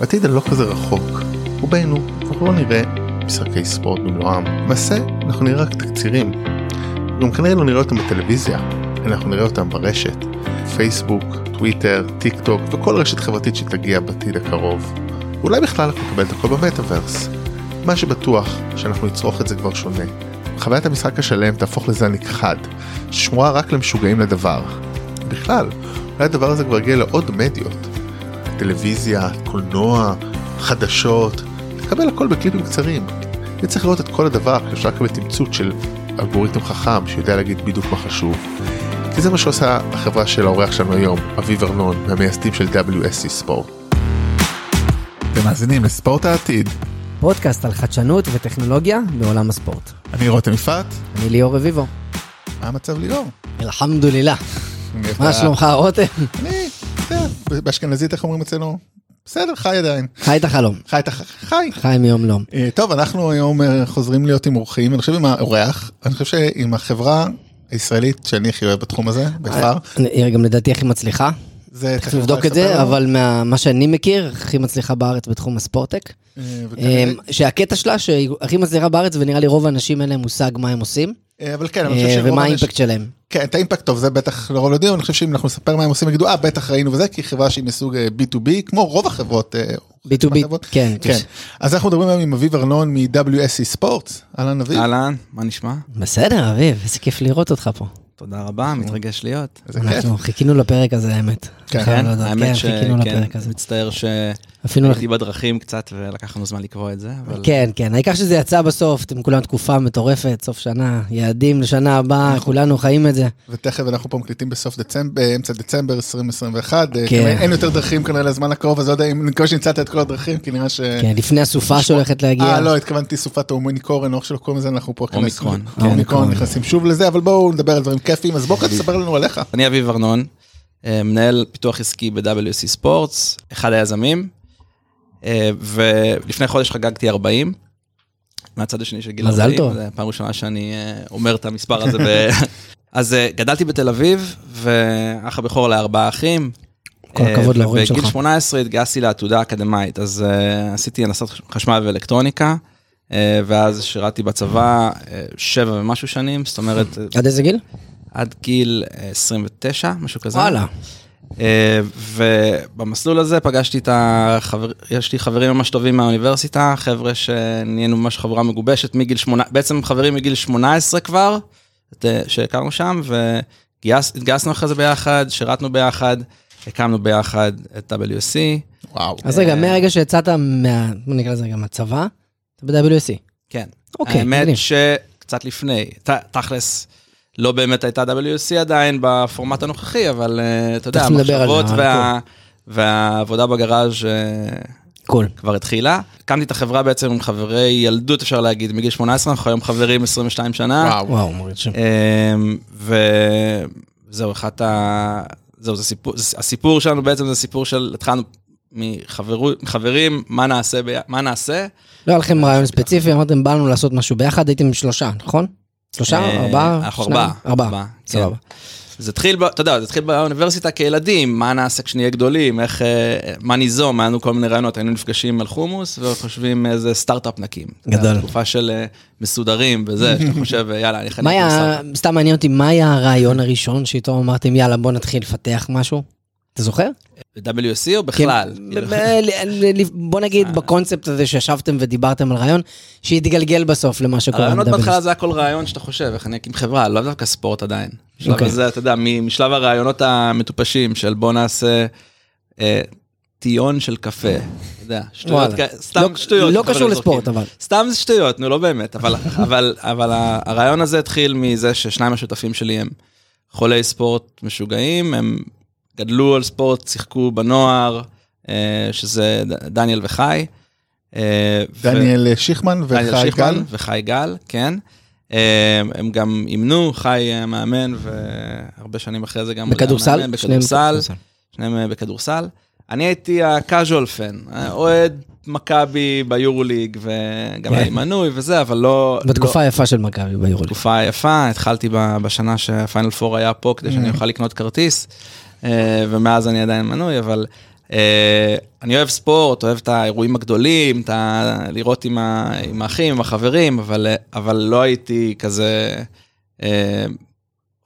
בעתיד הלא כזה רחוק, רובנו אנחנו לא נראה משחקי ספורט במלואם. למעשה, אנחנו נראה רק תקצירים. גם כנראה לא נראה אותם בטלוויזיה, אנחנו נראה אותם ברשת. פייסבוק, טוויטר, טיק טוק וכל רשת חברתית שתגיע בעתיד הקרוב. אולי בכלל אנחנו נקבל את הכל במטאוורס. מה שבטוח שאנחנו נצרוך את זה כבר שונה. חוויית המשחק השלם תהפוך לזה הנכחד, ששמורה רק למשוגעים לדבר. בכלל, אולי הדבר הזה כבר יגיע לעוד מדיות. טלוויזיה, קולנוע, חדשות, תקבל הכל בקליפים קצרים. וצריך לראות את כל הדבר כשאפשר לקבל תמצות של אלגוריתם חכם שיודע להגיד בדיוק מה חשוב. כי זה מה שעושה החברה של האורח שלנו היום, אביב ארנון, מהמייסדים של WSC ספורט. אתם מאזינים לספורט העתיד. פודקאסט על חדשנות וטכנולוגיה בעולם הספורט. אני רותם יפעת. אני ליאור רביבו. מה המצב ליאור? אלחמדולילה. מה שלומך רותם? אני, באשכנזית איך אומרים אצלנו? בסדר, חי עדיין. חי את החלום. חי את החי. חי. חי מיום ליום. אה, טוב, אנחנו היום אה, חוזרים להיות עם אורחים, אני חושב עם האורח, אני חושב שעם החברה הישראלית שאני הכי אוהב בתחום הזה, בפאר. היא גם לדעתי הכי מצליחה. זה צריך לבדוק את זה, אבל מה שאני מכיר, הכי מצליחה בארץ בתחום הספורטק. אה, אמ, שהקטע שלה, שהיא הכי מצליחה בארץ, ונראה לי רוב האנשים אין להם מושג מה הם עושים. אבל כן, אני חושב שרוב ומה האימפקט שלהם. כן, את האימפקט טוב, זה בטח לרוב לא יודעים, אני חושב שאם אנחנו נספר מה הם עושים, יגידו, אה, בטח ראינו וזה, כי חברה שהיא מסוג אה, B2B, כמו רוב החברות. אה, B2B, החברות. כן. כן. אז אנחנו מדברים היום עם אביב ארנון מ-WSC ספורטס. אהלן אביב. אהלן, מה נשמע? בסדר, אביב, איזה כיף לראות אותך פה. תודה רבה, מתרגש להיות. איזה כיף. אנחנו חיכינו לפרק הזה, האמת. כן. האמת כן, חיכינו לפרק שכן, הזה. מצטער שהייתי בדרכים קצת ולקח לנו זמן לקרוא את זה, כן, כן, העיקר שזה יצא בסוף, אתם כולם תקופה מטורפת, סוף שנה, יעדים לשנה הבאה, נכון. כולנו חיים את זה. ותכף אנחנו פה מקליטים בסוף דצמבר, באמצע דצמבר 2021. אה, כן. אין יותר דרכים כנראה לזמן הקרוב, אז לא יודע אם, אני מקווה שנמצאת את כל הדרכים, כי נראה ש... כן, לפני הסופה שהולכת להגיע. אה, לא, התכוונתי סופת האומיקורן, או איך שלא קוראים לזה, אנחנו פה כנראה- אומיקרון, כן. אומיקרון, נכנסים שוב לזה, אבל בואו נדבר על דברים כיפים, אז בואו תספר לנו עליך. אני אביב ארנון, אה, מנהל פיתוח עסקי ב-WC ספורטס, אחד היזמים, אה, ולפני חודש חגגתי 40, מהצד השני של גיל מזל 40, טוב. זו פעם ראשונה שאני אה, אומר את המספר הזה. ב- אז אה, גדלתי בתל אביב, ואח הבכור לארבעה אחים. כל הכבוד אה, להורים שלך. 18 התגייסתי לעתודה האקדמית, אז עשיתי הנדסת חשמל ואלקטרוניקה, ואז שירתי בצבא שבע ומשהו שנים, זאת אומרת, אה, עד איזה גיל? עד גיל אה, 29, משהו כזה. וואלה. אה, ובמסלול הזה פגשתי את החבר... יש לי חברים ממש טובים מהאוניברסיטה, חבר'ה שנהיינו ממש חברה מגובשת מגיל שמונה... בעצם חברים מגיל 18 כבר, אה, שהכרנו שם, והתגייסנו אחרי זה ביחד, שירתנו ביחד, הקמנו ביחד את WC. וואו. אז רגע, מהרגע שיצאת מה... בוא נקרא לזה רגע מהצבא, אתה ב-WC. כן. אוקיי, האמת. שקצת לפני, ת, תכלס, לא באמת הייתה WC עדיין בפורמט הנוכחי, אבל אה, אתה יודע, המחשבות וה, והעבודה בגראז' אה, קול. כבר התחילה. הקמתי את החברה בעצם עם חברי ילדות, אפשר להגיד, מגיל 18, אנחנו היום חברים 22 שנה. וואו. וואו, מוריד שם. אמ, וזהו, אחת ה... זהו, זה סיפור, זה- הסיפור שלנו בעצם זה סיפור של, התחלנו מחברים, מה נעשה, בי- מה נעשה. לא היה לכם רעיון ספציפי, אמרתם באנו לעשות משהו ביחד, הייתם שלושה, נכון? שלושה? אה, ארבעה? אנחנו? ארבעה. ארבעה. כן. סבבה. זה התחיל, אתה יודע, זה התחיל באוניברסיטה כילדים, מה נעשה כשנהיה גדולים, איך, אה, מה ניזום, היה לנו כל מיני רעיונות, היינו נפגשים על חומוס וחושבים איזה סטארט-אפ נקים. גדול. תקופה של אה, מסודרים וזה, שאתה חושב, יאללה, אני היה, סטארט-אפ. סתם מעניין אותי, מה היה הרעיון הראשון שאיתו אמרתם, יאללה, בוא נתחיל לפתח משהו? אתה זוכר? ב-WC או בכלל? כן, ב- ב- ל- ל- בוא נגיד בקונספט הזה שישבתם ודיברתם על רעיון, שהתגלגל בסוף למה שקורה. הרעיונות. בהתחלה זה הכל רעיון שאתה חושב, איך אני אקים חברה, לא דווקא ספורט עדיין. בשלב אוקיי. הזה, אתה יודע, משלב הרעיונות המטופשים של בוא נעשה אה, טיון של קפה. יודע, שטויות, סתם לא- שטויות. לא קשור. לספורט, אבל. סתם זה שטויות, נו לא באמת, אבל, הרעיון הזה התחיל מזה ששניים השותפים שלי הם חולי ספורט משוגעים, הם גדלו על ספורט, שיחקו בנוער, אה, שזה דניאל וחי. אה, ו- דניאל שיכמן דניאל וחי שיכמן גל. וחי גל, כן. אה, הם גם אימנו, חי אה, מאמן, והרבה שנים אחרי זה גם... בכדורסל? בכדורסל, שניהם אה, בכדורסל. אני הייתי ה-casual fan, אה, אוהד מכבי ביורוליג, וגם היה לי מנוי וזה, אבל לא... בתקופה היפה של מכבי ביורוליג. תקופה יפה, התחלתי בשנה שהפיינל פור היה פה כדי שאני אוכל לקנות כרטיס, אה, ומאז אני עדיין מנוי, אבל אה, אני אוהב ספורט, אוהב את האירועים הגדולים, את ה... לראות עם, ה... עם האחים, עם החברים, אבל, אבל לא הייתי כזה אה,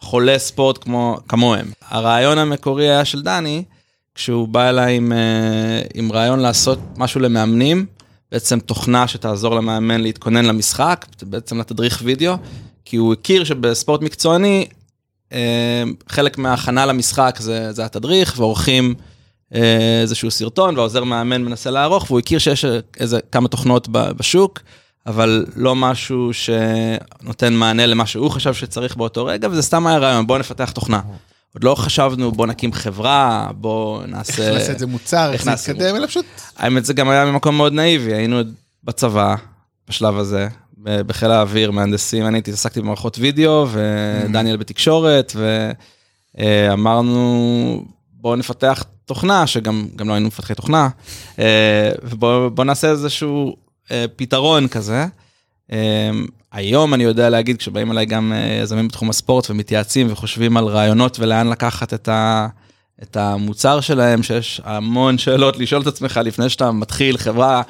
חולה ספורט כמו, כמוהם. הרעיון המקורי היה של דני, כשהוא בא אליי עם, אה, עם רעיון לעשות משהו למאמנים, בעצם תוכנה שתעזור למאמן להתכונן למשחק, בעצם לתדריך וידאו, כי הוא הכיר שבספורט מקצועני, אה, חלק מההכנה למשחק זה, זה התדריך, ועורכים אה, איזשהו סרטון, והעוזר מאמן מנסה לערוך, והוא הכיר שיש איזה כמה תוכנות בשוק, אבל לא משהו שנותן מענה למה שהוא חשב שצריך באותו רגע, וזה סתם היה רעיון, בואו נפתח תוכנה. עוד לא חשבנו, בוא נקים חברה, בוא נעשה... איך נעשה את זה מוצר, איך זה יתקדם, אלא פשוט... האמת זה גם היה ממקום מאוד נאיבי, היינו בצבא, בשלב הזה, בחיל האוויר, מהנדסים, אני התעסקתי במערכות וידאו, ודניאל בתקשורת, ואמרנו, בואו נפתח תוכנה, שגם לא היינו מפתחי תוכנה, ובואו נעשה איזשהו אה, פתרון כזה. היום אני יודע להגיד, כשבאים אליי גם אה, יזמים בתחום הספורט ומתייעצים וחושבים על רעיונות ולאן לקחת את, ה, את המוצר שלהם, שיש המון שאלות לשאול את עצמך לפני שאתה מתחיל חברה,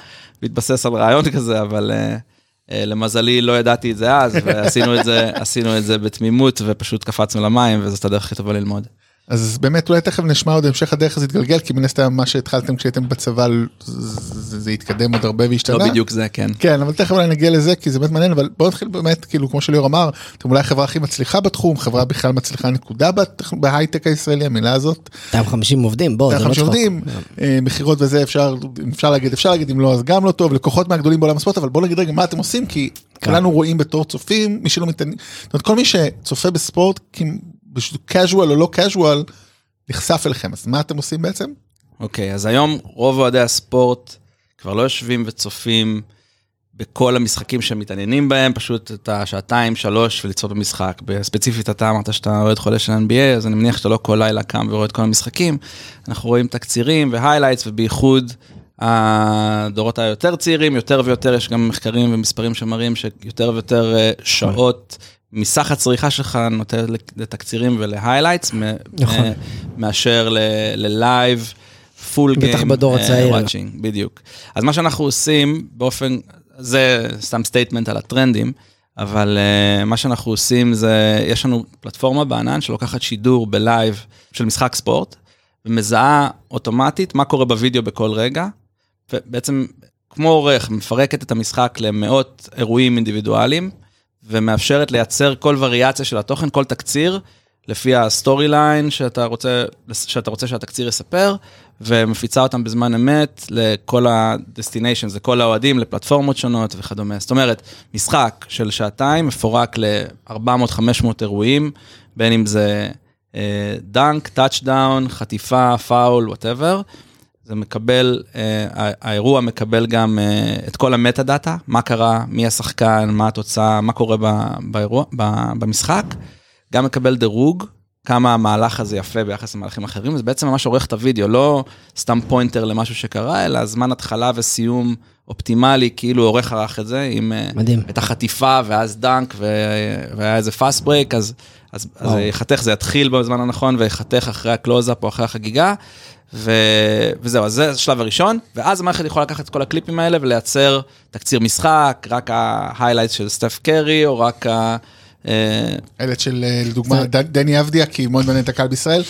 להתבסס על רעיון כזה, אבל uh, uh, למזלי לא ידעתי את זה אז, ועשינו את זה, את זה בתמימות ופשוט קפצנו למים, וזאת הדרך הכי טובה ללמוד. אז באמת אולי תכף נשמע עוד המשך הדרך הזה יתגלגל כי מן הסתם מה שהתחלתם כשהייתם בצבא זה, זה יתקדם עוד הרבה והשתנה. לא בדיוק זה כן. כן אבל תכף אולי נגיע לזה כי זה באמת מעניין אבל בוא נתחיל באמת כאילו כמו שליאור אמר אתם אולי החברה הכי מצליחה בתחום חברה בכלל מצליחה נקודה בהייטק הישראלי המילה הזאת. 250 עובדים בוא זה לא צחוק. עובדים אה, מכירות וזה אפשר אפשר להגיד אפשר להגיד אם לא אז גם לא טוב לקוחות מהגדולים בעולם הספורט אבל בוא נגיד רגע מה אתם עושים כי כן. כולנו רואים בתור צופים מי שלא מתעניין כל מי שצופה בספורט casual או לא casual נחשף אליכם אז מה אתם עושים בעצם? אוקיי okay, אז היום רוב אוהדי הספורט כבר לא יושבים וצופים בכל המשחקים שהם מתעניינים בהם, פשוט את השעתיים, שלוש ולצפות במשחק. ספציפית אתה אמרת שאתה אוהד חולה של NBA, אז אני מניח שאתה לא כל לילה קם ורואה את כל המשחקים. אנחנו רואים תקצירים ו highlights, ובייחוד הדורות היותר צעירים, יותר ויותר יש גם מחקרים ומספרים שמראים שיותר ויותר אה, שעות מסך הצריכה שלך נותנת לתקצירים ול highlights, נכון. מאשר ל live, full game. בטח בדור הצעיר. בדיוק. אז מה שאנחנו עושים באופן, זה סתם statement על הטרנדים, אבל uh, מה שאנחנו עושים זה, יש לנו פלטפורמה בענן שלוקחת שידור בלייב של משחק ספורט, ומזהה אוטומטית מה קורה בווידאו בכל רגע, ובעצם כמו עורך מפרקת את המשחק למאות אירועים אינדיבידואליים, ומאפשרת לייצר כל וריאציה של התוכן, כל תקציר, לפי ה story line שאתה רוצה, שאתה רוצה שהתקציר יספר, ומפיצה אותם בזמן אמת לכל ה-destinations, לכל האוהדים, לפלטפורמות שונות וכדומה. זאת אומרת, משחק של שעתיים מפורק ל-400-500 אירועים, בין אם זה דנק, טאצ'דאון, חטיפה, פאול, whatever. זה מקבל, אה, האירוע מקבל גם אה, את כל ה metadata, מה קרה, מי השחקן, מה התוצאה, מה קורה באירוע, במשחק. גם מקבל דירוג, כמה המהלך הזה יפה ביחס למהלכים אחרים, זה בעצם ממש עורך את הוידאו, לא סתם pointer למשהו שקרה, אלא זמן התחלה וסיום אופטימלי, כאילו עורך ערך את זה, עם אה, מדהים. את החטיפה ואז דנק והיה איזה fast break, אז, אז, אז יחתך, זה יתחיל בזמן הנכון ויחתך אחרי הקלוזאפ או אחרי החגיגה. ו... וזהו, אז זה השלב הראשון, ואז המערכת יכולה לקחת את כל הקליפים האלה ולייצר תקציר משחק, רק ה highlight של סטף קרי, או רק ה... הילד של, אה, לדוגמה, דני אבדיה, כי מאוד מעניין את הקהל בישראל.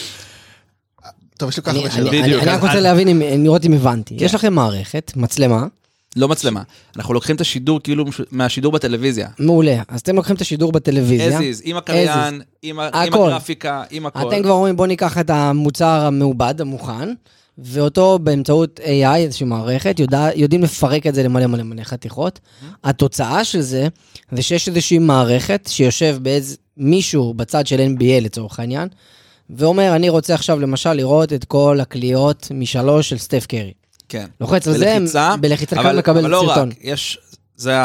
טוב, יש לי ככה הרבה שאלות. אני רק רוצה להבין, לראות אם הבנתי. יש לכם מערכת, מצלמה. לא מצלמה, אנחנו לוקחים את השידור כאילו מהשידור בטלוויזיה. מעולה, אז אתם לוקחים את השידור בטלוויזיה. as is, עם הקריין, עם, עם הגרפיקה, עם הכל. אתם כבר אומרים בוא ניקח את המוצר המעובד, המוכן, ואותו באמצעות AI, איזושהי מערכת, יודע, יודעים לפרק את זה למלא מלא מלא חתיכות. Mm-hmm. התוצאה של זה, זה שיש איזושהי מערכת שיושב באיזה מישהו בצד של NBA לצורך העניין, ואומר, אני רוצה עכשיו למשל לראות את כל הקליעות משלוש של סטף קרי. כן. לוחץ על זה, בלחיצה כאן מקבל סרטון. אבל לא רק, יש, זה,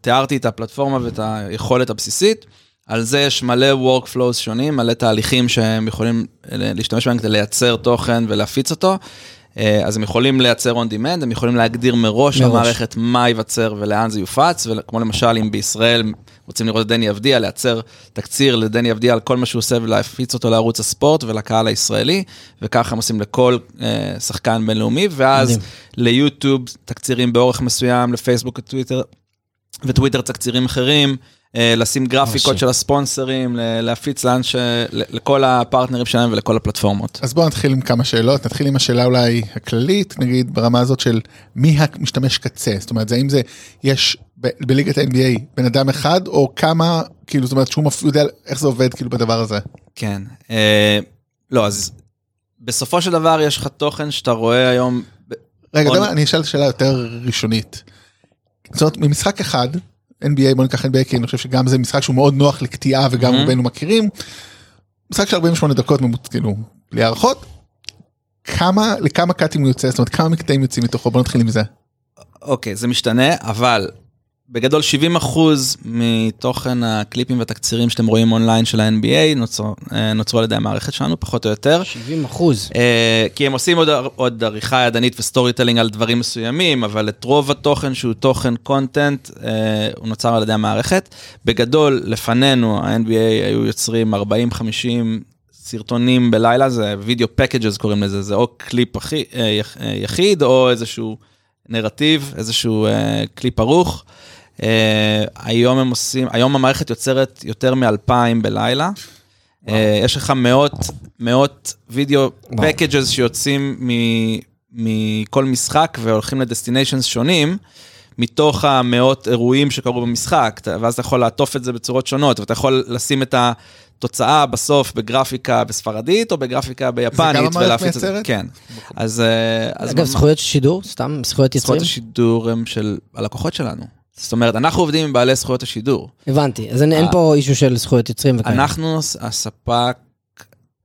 תיארתי את הפלטפורמה ואת היכולת הבסיסית, על זה יש מלא workflows שונים, מלא תהליכים שהם יכולים להשתמש בהם כדי לייצר תוכן ולהפיץ אותו. אה, אז הם יכולים לייצר on demand, הם יכולים להגדיר מראש. המערכת מה ייווצר ולאן זה יופץ, וכמו למשל אם בישראל רוצים לראות את דני אבדיה, לייצר תקציר לדני אבדיה על כל מה שהוא עושה ולהפיץ אותו לערוץ הספורט ולקהל הישראלי, וככה הם עושים לכל אה, שחקן בינלאומי, ואז מדהים. ליוטיוב תקצירים באורך מסוים, לפייסבוק וטוויטר, וטוויטר תקצירים אחרים. אה, לשים גרפיקות מרשים. של הספונסרים, ל- להפיץ לאן ש... ל- לכל הפרטנרים שלהם ולכל הפלטפורמות. אז בואו נתחיל עם כמה שאלות, נתחיל עם השאלה אולי הכללית, נגיד ברמה הזאת של מי המשתמש קצה, זאת אומרת, זה האם זה, יש ב- בליגת ה-NBA בן אדם אחד, או כמה, כאילו, זאת אומרת, שהוא מפ- יודע איך זה עובד כאילו בדבר הזה. כן. אה, לא, אז בסופו של דבר יש לך תוכן שאתה רואה היום... רגע, עוד- מה, אני אשאל שאלה יותר ראשונית. זאת אומרת, ממשחק אחד, NBA, בוא ניקח NBA, כי אני חושב שגם זה משחק שהוא מאוד נוח לקטיעה וגם Mhm. רובנו מכירים. משחק של 48 דקות, ממוצ- כאילו, בלי הערכות. כמה, לכמה קאטים הוא יוצא, זאת אומרת, כמה מקטעים יוצאים מתוכו, בוא נתחיל עם זה. אוקיי, זה משתנה, אבל בגדול 70 אחוז מתוכן הקליפים והתקצירים שאתם רואים אונליין של ה-NBA נוצרו, אה, נוצרו על ידי המערכת שלנו, פחות או יותר. 70 אחוז. אה, כי הם עושים עוד, עוד עריכה ידנית ו storytelling על דברים מסוימים, אבל את רוב התוכן שהוא תוכן content, אה, הוא נוצר על ידי המערכת. בגדול, לפנינו, ה-NBA היו יוצרים 40-50 סרטונים בלילה, זה video packages קוראים לזה, זה או קליפ אחי, יח- יחיד או איזשהו נרטיב, איזשהו קליפ ערוך. אה, היום הם עושים, היום המערכת יוצרת יותר מ-2,000 בלילה. אה, יש לך מאות, מאות וידאו. פקג'ס שיוצאים מ- מכל משחק והולכים לדסטיניישנס שונים, מתוך המאות אירועים שקרו במשחק, אתה- ואז אתה יכול לעטוף את זה בצורות שונות, ואתה יכול לשים את התוצאה בסוף בגרפיקה בספרדית או בגרפיקה ביפנית. המערכת ולהפיץ את זה. מייצרת? כן. אז... אה, אז אגב, זכויות שידור? סתם זכויות יוצרים? זכויות השידור הם של הלקוחות שלנו. זאת אומרת, אנחנו עובדים עם בעלי זכויות השידור. הבנתי, אז אין אין אה. פה אישו של זכויות יוצרים וכאלה. אנחנו הספק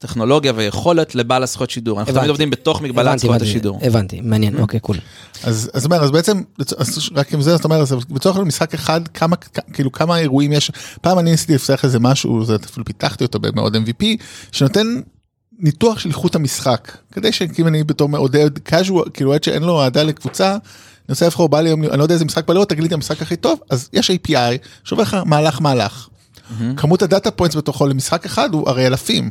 טכנולוגיה ויכולת לבעל הזכויות שידור. אנחנו הבנתי. תמיד עובדים בתוך מגבלת הבנתי, זכויות הבנתי, השידור. הבנתי, מעניין, אוקיי, קול. אז אז אומר אז בעצם אז רק עם זה זאת אומרת בצורך משחק אחד כמה כאילו כמה אירועים יש פעם אני ניסיתי לפתח איזה משהו זה אפילו פיתחתי אותו במאוד MVP שנותן ניתוח של איכות המשחק כדי שאם אני בתור מעודד casual כאילו עד שאין לו אהדה לקבוצה. אני רוצה לבחור בא לי היום אני לא יודע איזה משחק בא לראות תגיד לי את המשחק הכי טוב אז יש API שעובר לך מהלך מהלך. כמות ה data points בתוכו למשחק אחד הוא הרי אלפים.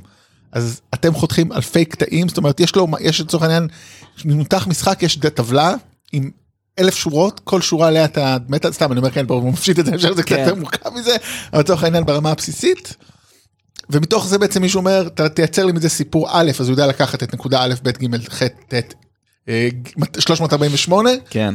אז אתם חותכים אלפי קטעים זאת אומרת יש לו יש לצורך העניין מנותח משחק יש טבלה עם אלף שורות כל שורה עליה אתה מת סתם אני אומר כן ברור הוא מפשיט את זה אפשר זה קצת כן. יותר מורכב מזה אבל לצורך העניין ברמה הבסיסית. ומתוך זה בעצם מישהו אומר "ת- תייצר לי מזה סיפור א' אז הוא יודע לקחת את נקודה א' ב' ג' ח' ט' אה, 348 כן.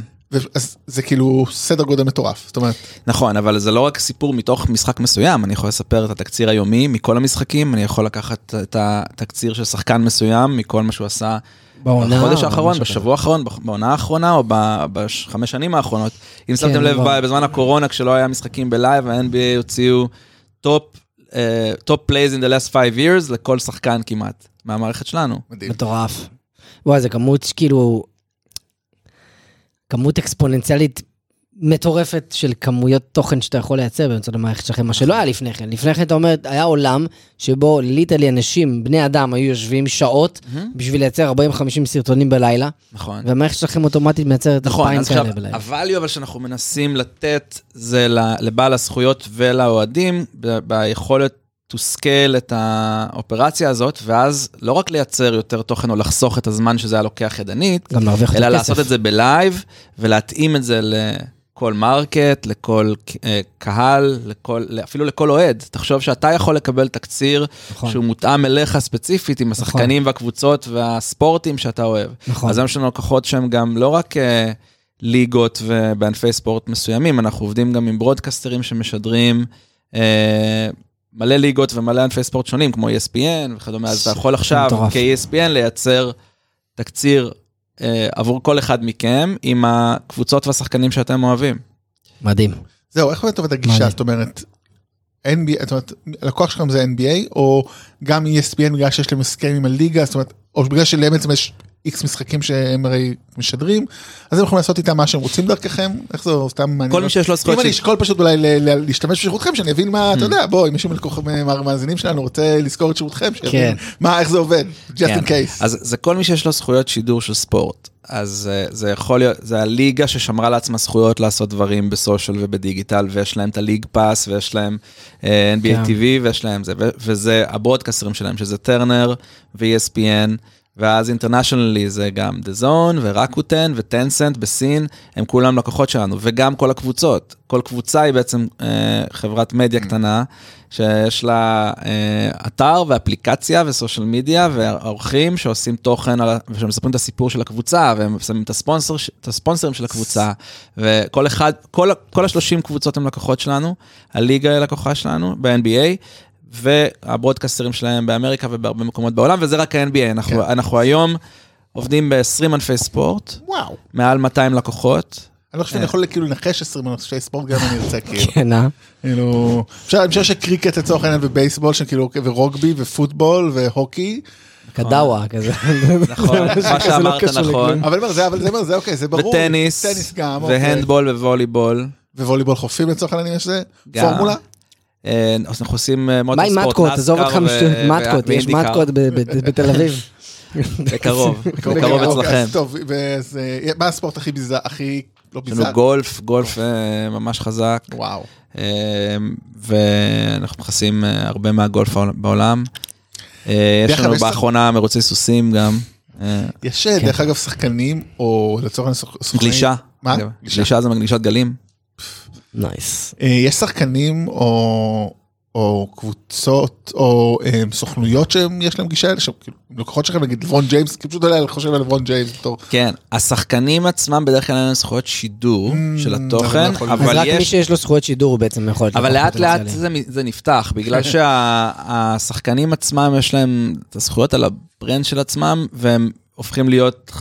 אז זה כאילו סדר גודל מטורף זאת אומרת נכון, אבל זה לא רק סיפור מתוך משחק מסוים, אני יכול לספר את התקציר היומי מכל המשחקים, אני יכול לקחת את התקציר של שחקן מסוים מכל מה שהוא עשה בעונה, בחודש האחרון, בשבוע האחרון, בעונה האחרונה או בחמש שנים האחרונות. אם שמתם לב. ב- בזמן הקורונה, כשלא היה משחקים ב live, ה-NBA הוציאו top, top plays in the last five years לכל שחקן כמעט, מהמערכת שלנו. מדהים. מטורף. וואי, זה כמות כאילו... כמות אקספוננציאלית מטורפת של כמויות תוכן שאתה יכול לייצר באמצעות המערכת שלכם, מה שלא היה לפני כן. לפני כן אתה אומר, היה עולם שבו literally אנשים, בני אדם, היו יושבים שעות בשביל לייצר 40-50 סרטונים בלילה, נכון. והמערכת שלכם אוטומטית מייצרת נכון, אלפיים אז עכשיו, כאלה בלילה. הvalue אבל שאנחנו מנסים לתת זה לבעל הזכויות ולאוהדים ביכולת to scale את האופרציה הזאת, ואז לא רק לייצר יותר תוכן או לחסוך את הזמן שזה היה לוקח ידנית, גם להרוויח יותר אלא. לעשות את זה ב live ולהתאים את זה לכל market, לכל אה, קהל, לכל, אפילו לכל אוהד. תחשוב שאתה יכול לקבל תקציר נכון. שהוא מותאם אליך ספציפית עם השחקנים והקבוצות והספורטים שאתה אוהב. נכון. אז יש לנו לקוחות שהם גם לא רק אה, ליגות ובענפי ספורט מסוימים, אנחנו עובדים גם עם ברודקסטרים שמשדרים אה, מלא ליגות ומלא ענפי ספורט שונים, כמו E ESPN וכדומה, אז אתה יכול עכשיו מטורף. כ-ESPN לייצר תקציר אה, עבור כל אחד מכם עם הקבוצות והשחקנים שאתם אוהבים. מדהים. זהו איך באמת עובד הגישה. זאת אומרת. NBA, זאת אומרת, הלקוח שלכם זה NBA או גם E ESPN בגלל שיש להם הסכם עם הליגה זאת אומרת או בגלל שלהם בעצם יש איקס משחקים שהם הרי משדרים, אז הם יכולים לעשות איתם מה שהם רוצים דרככם, איך זה סתם מעניין. כל מי שיש לו זכויות אם אני אשקול פשוט אולי להשתמש בשירותכם, שאני אבין מה, אתה יודע, בוא, אם מישהו מלקוח- מהמאזינים שלנו רוצה לזכור את שירותכם, שיבין כן. מה, איך זה עובד, just כן. in case. אז זה כל מי שיש לו זכויות שידור של ספורט. אז אה, זה יכול להיות, זה הליגה ששמרה לעצמה זכויות לעשות דברים בסושיאל ובדיגיטל, ויש להם את הליג פאס, ויש להם אה, NBA כן. TV, ויש להם זה, וזה הברודקאסטרים שלהם, שזה טרנר ו-ESPN, ואז אינטרנשיונלי זה גם The Zone ורקוטן וטנסנט בסין, הם כולם לקוחות שלנו, וגם כל הקבוצות. כל קבוצה היא בעצם אה, חברת מדיה קטנה, שיש לה אה, אתר ואפליקציה וסושיאל מדיה ועורכים שעושים תוכן על, ושמספרים את הסיפור של הקבוצה, והם שמים את, הספונסר, את הספונסרים של הקבוצה, וכל אחד, כל, כל ה-30 קבוצות הם לקוחות שלנו, הליגה היא לקוחה שלנו ב-NBA. והברודקאסטרים שלהם באמריקה ובהרבה מקומות בעולם, וזה רק ה-NBA. אנחנו, כן. אנחנו היום עובדים ב-20 ענפי ספורט, וואו. מעל 200 לקוחות. אני לא חושב שאני יכול כאילו לנחש 20 אנשי ספורט גם אם אני ארצה כאילו. כן, אה? כאילו, אפשר, אני חושב שקריקט לצורך העניין ובייסבול, שכאילו, ורוגבי ופוטבול והוקי, קדאווה כזה. נכון, מה לא שאמרת נכון. אבל זה, אבל זה, אוקיי, זה ברור. וטניס, טניס גם, אוקיי. והנדבול וווליבול. ווליבול חופים לצורך העניין יש זה, גם. פורמולה. אה, אז אנחנו עושים אה, מה מוטו עם ספורט, מתקות? עזוב אותך ו- מתקות, יש. מתקות בתל אביב. בקרוב, בקרוב אוקיי, אצלכם. אז טוב, אה, מה הספורט הכי ביזאר, הכי, לא יש לנו? גולף, גולף אה, ממש חזק, וואו. אה, ואנחנו מכסים אה, הרבה מהגולף בעולם. אה, יש לנו באחרונה מרוצי סוסים גם. אה, יש אה, דרך אגב שחקנים, או לצורך העניין סוכנים. גלישה. מה? גלישה זה מגלישת גלים. nice. אה, יש שחקנים או, או קבוצות או אה, סוכנויות שיש להם גישה אלה, שכאילו, לקוחות שלכם נגיד לברון ג'יימס, כי פשוט עולה אני חושב על לברון ג'יימס בתור, כן, השחקנים עצמם בדרך כלל אין להם זכויות שידור Mm, של אבל התוכן, לא יכול- אז אבל רק מי יש... שיש לו זכויות שידור הוא בעצם יכול להיות אבל לאט לאט. זה, זה נפתח, בגלל שהשחקנים עצמם יש להם את הזכויות על ה brand של עצמם, והם הופכים להיות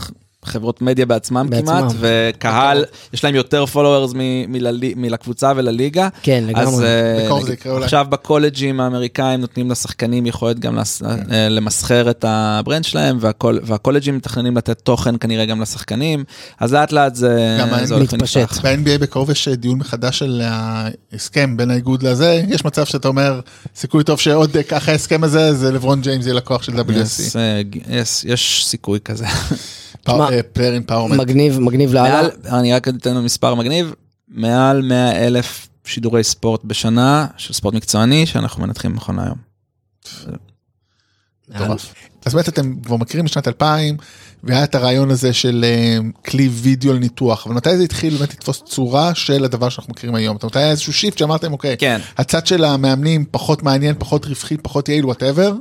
חברות מדיה בעצמם, בעצמם. כמעט, וקהל, יש להם יותר followers מ- מלל- מלקבוצה ולליגה. כן, אז לגמרי. בקרוב נגיד, זה יקרה אולי. עכשיו בקולג'ים האמריקאים נותנים לשחקנים יכולת גם לס- אה, למסחר את ה brand שלהם, והקול- והקולג'ים מתכננים לתת תוכן כנראה גם לשחקנים, אז לאט לאט זה זה הולך. ונפתח. ב-NBA בקרוב יש אה, דיון מחדש של ההסכם בין האיגוד לזה, יש מצב שאתה אומר, סיכוי טוב שעוד ככה ההסכם הזה, זה לברון ג'יימס יהיה לקוח של WSC, יש, יש- יש סיכוי כזה. player empowerment. מגניב, מגניב לאללה. מעל, אני רק אתן לו מספר מגניב, מעל 100 אלף שידורי ספורט בשנה של ספורט מקצועני שאנחנו מנתחים נכון להיום. אז באמת אתם כבר מכירים משנת 2000 והיה את הרעיון הזה של אה, כלי וידאו לניתוח אבל מתי זה התחיל באמת לתפוס צורה של הדבר שאנחנו מכירים היום? אומרת היה איזשהו shift שאמרתם אוקיי כן. הצד של המאמנים פחות מעניין פחות רווחי פחות יעיל whatever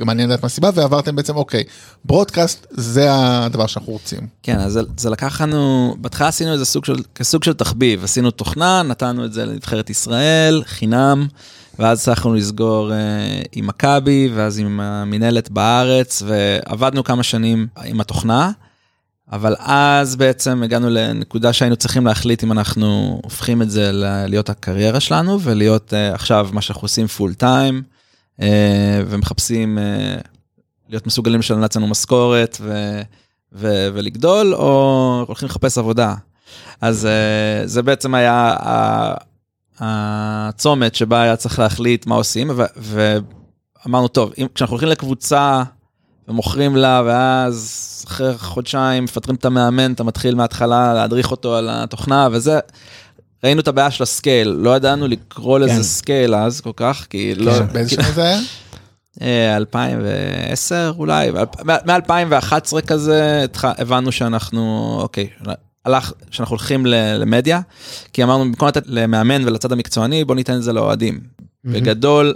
מעניין לדעת מה הסיבה ועברתם בעצם אוקיי broadcast זה הדבר שאנחנו רוצים. כן, אז זה, זה לקח לנו, בהתחלה עשינו איזה סוג של, כסוג של תחביב, עשינו תוכנה, נתנו את זה לנבחרת ישראל, חינם, ואז הצלחנו לסגור אה, עם מכבי, ואז עם המינהלת בארץ, ועבדנו כמה שנים עם התוכנה, אבל אז בעצם הגענו לנקודה שהיינו צריכים להחליט אם אנחנו הופכים את זה להיות הקריירה שלנו, ולהיות אה, עכשיו מה שאנחנו עושים פול טיים, ומחפשים אה, להיות מסוגלים לשלם לעצמנו משכורת, ו... ו- ולגדול, או הולכים לחפש עבודה. אז uh, זה בעצם היה הצומת שבה היה צריך להחליט מה עושים, ו- ואמרנו, טוב, אם, כשאנחנו הולכים לקבוצה ומוכרים לה, ואז אחרי חודשיים מפטרים את המאמן, אתה מתחיל מההתחלה להדריך אותו על התוכנה, וזה... ראינו את הבעיה של ה scale, לא ידענו לקרוא לזה כן. scale אז כל כך, כי לא... באיזה שנה זה היה? אה, 2010 אולי, מ-2011 כזה הבנו שאנחנו, אוקיי, הלך, שאנחנו הולכים למדיה, כי אמרנו במקום לתת למאמן ולצד המקצועני, בוא ניתן את זה לאוהדים. בגדול,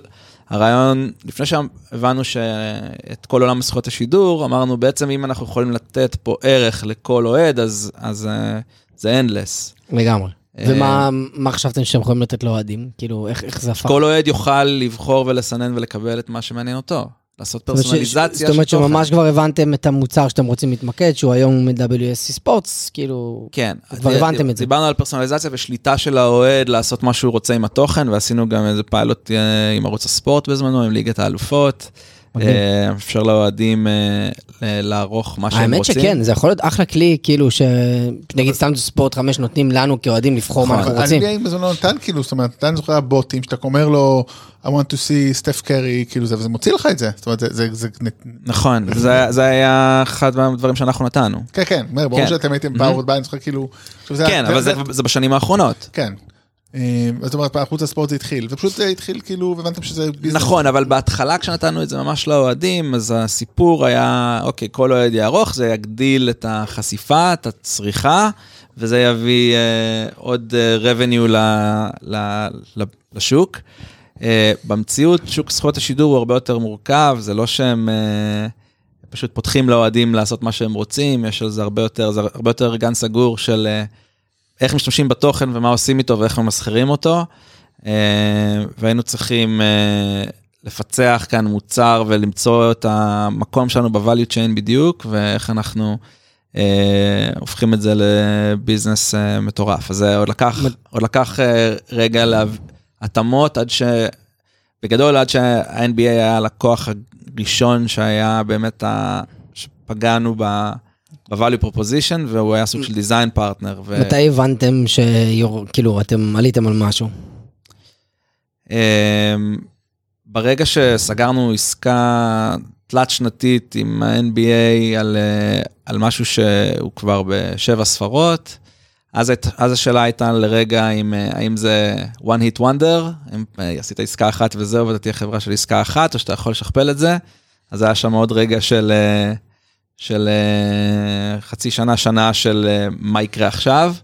הרעיון, לפני שהבנו שאת כל עולם זכויות השידור, אמרנו בעצם אם אנחנו יכולים לתת פה ערך לכל אוהד, אז, אז אה, זה endless. לגמרי. אה, ומה מה חשבתם שאתם יכולים לתת לאוהדים? כאילו, איך איך זה הפך? כל אוהד יוכל לבחור ולסנן ולקבל את מה שמעניין אותו. לעשות זאת אומרת ש- פרסונליזציה זאת אומרת של תוכן. שממש כבר הבנתם את המוצר שאתם רוצים להתמקד, שהוא היום מ-WSC ספורטס, כאילו... כן. כבר הבנתם את זה. דיברנו על פרסונליזציה ושליטה של האוהד לעשות מה שהוא רוצה עם התוכן, ועשינו גם איזה פיילוט אה, עם ערוץ הספורט בזמנו, עם ליגת האלופות. אה, אפשר לאוהדים אה, לערוך מה שהם האמת רוצים. שכן, זה יכול להיות אחלה כלי, כאילו, שנגיד סתם ספורט 5 נותנים לנו כאוהדים לבחור מה נכון. אנחנו רוצים. ה-NBA בזמנו נתן כאילו, זאת אומרת, אתה זוכר הבוטים, שאתה אומר לו, I want to see סטף קרי, כאילו זה, וזה מוציא לך את זה. זאת אומרת, זה, נכון, זה, זה היה אחד מהדברים שאנחנו נתנו. כן, כן, ברור כן. שאתם הייתם פאורד ביי, אני זוכר כאילו, כן, אבל זה, זה בשנים האחרונות. כן. אה, זאת אומרת, בערוץ הספורט זה התחיל, ופשוט זה התחיל כאילו, והבנתם שזה. נכון, אבל בהתחלה כשנתנו את זה ממש לאוהדים, אז הסיפור היה, אוקיי, כל אוהד יערוך, זה יגדיל את החשיפה, את הצריכה, וזה יביא אה, עוד אה, revenue ל, ל, ל, לשוק. אה, במציאות, שוק זכויות השידור הוא הרבה יותר מורכב, זה לא שהם אה, פשוט פותחים לאוהדים לעשות מה שהם רוצים, יש על זה הרבה יותר, זה הרבה יותר גן סגור של אה, איך משתמשים בתוכן ומה עושים איתו ואיך ממסחרים אותו. אה, והיינו צריכים אה, לפצח כאן מוצר ולמצוא את המקום שלנו ב-value chain בדיוק, ואיך אנחנו אה, הופכים את זה לביזנס אה, מטורף. אז זה עוד לקח, עוד לקח אה, רגע להתאמות עד ש... בגדול, עד שה-NBA היה הלקוח הראשון שהיה באמת, ה... שפגענו ב... ב-value proposition, והוא היה סוג של design partner. ו... מתי הבנתם שכאילו אתם עליתם על משהו? אמ, ברגע שסגרנו עסקה תלת שנתית עם ה-NBA על, אה, על משהו שהוא כבר בשבע ספרות, אז, הת- אז השאלה הייתה לרגע אם, אה, האם זה one hit wonder, אם אה, עשית עסקה אחת וזהו ואתה תהיה חברה של עסקה אחת, או שאתה יכול לשכפל את זה. אז היה שם עוד רגע של, של אה, חצי שנה, שנה של אה, מה יקרה עכשיו,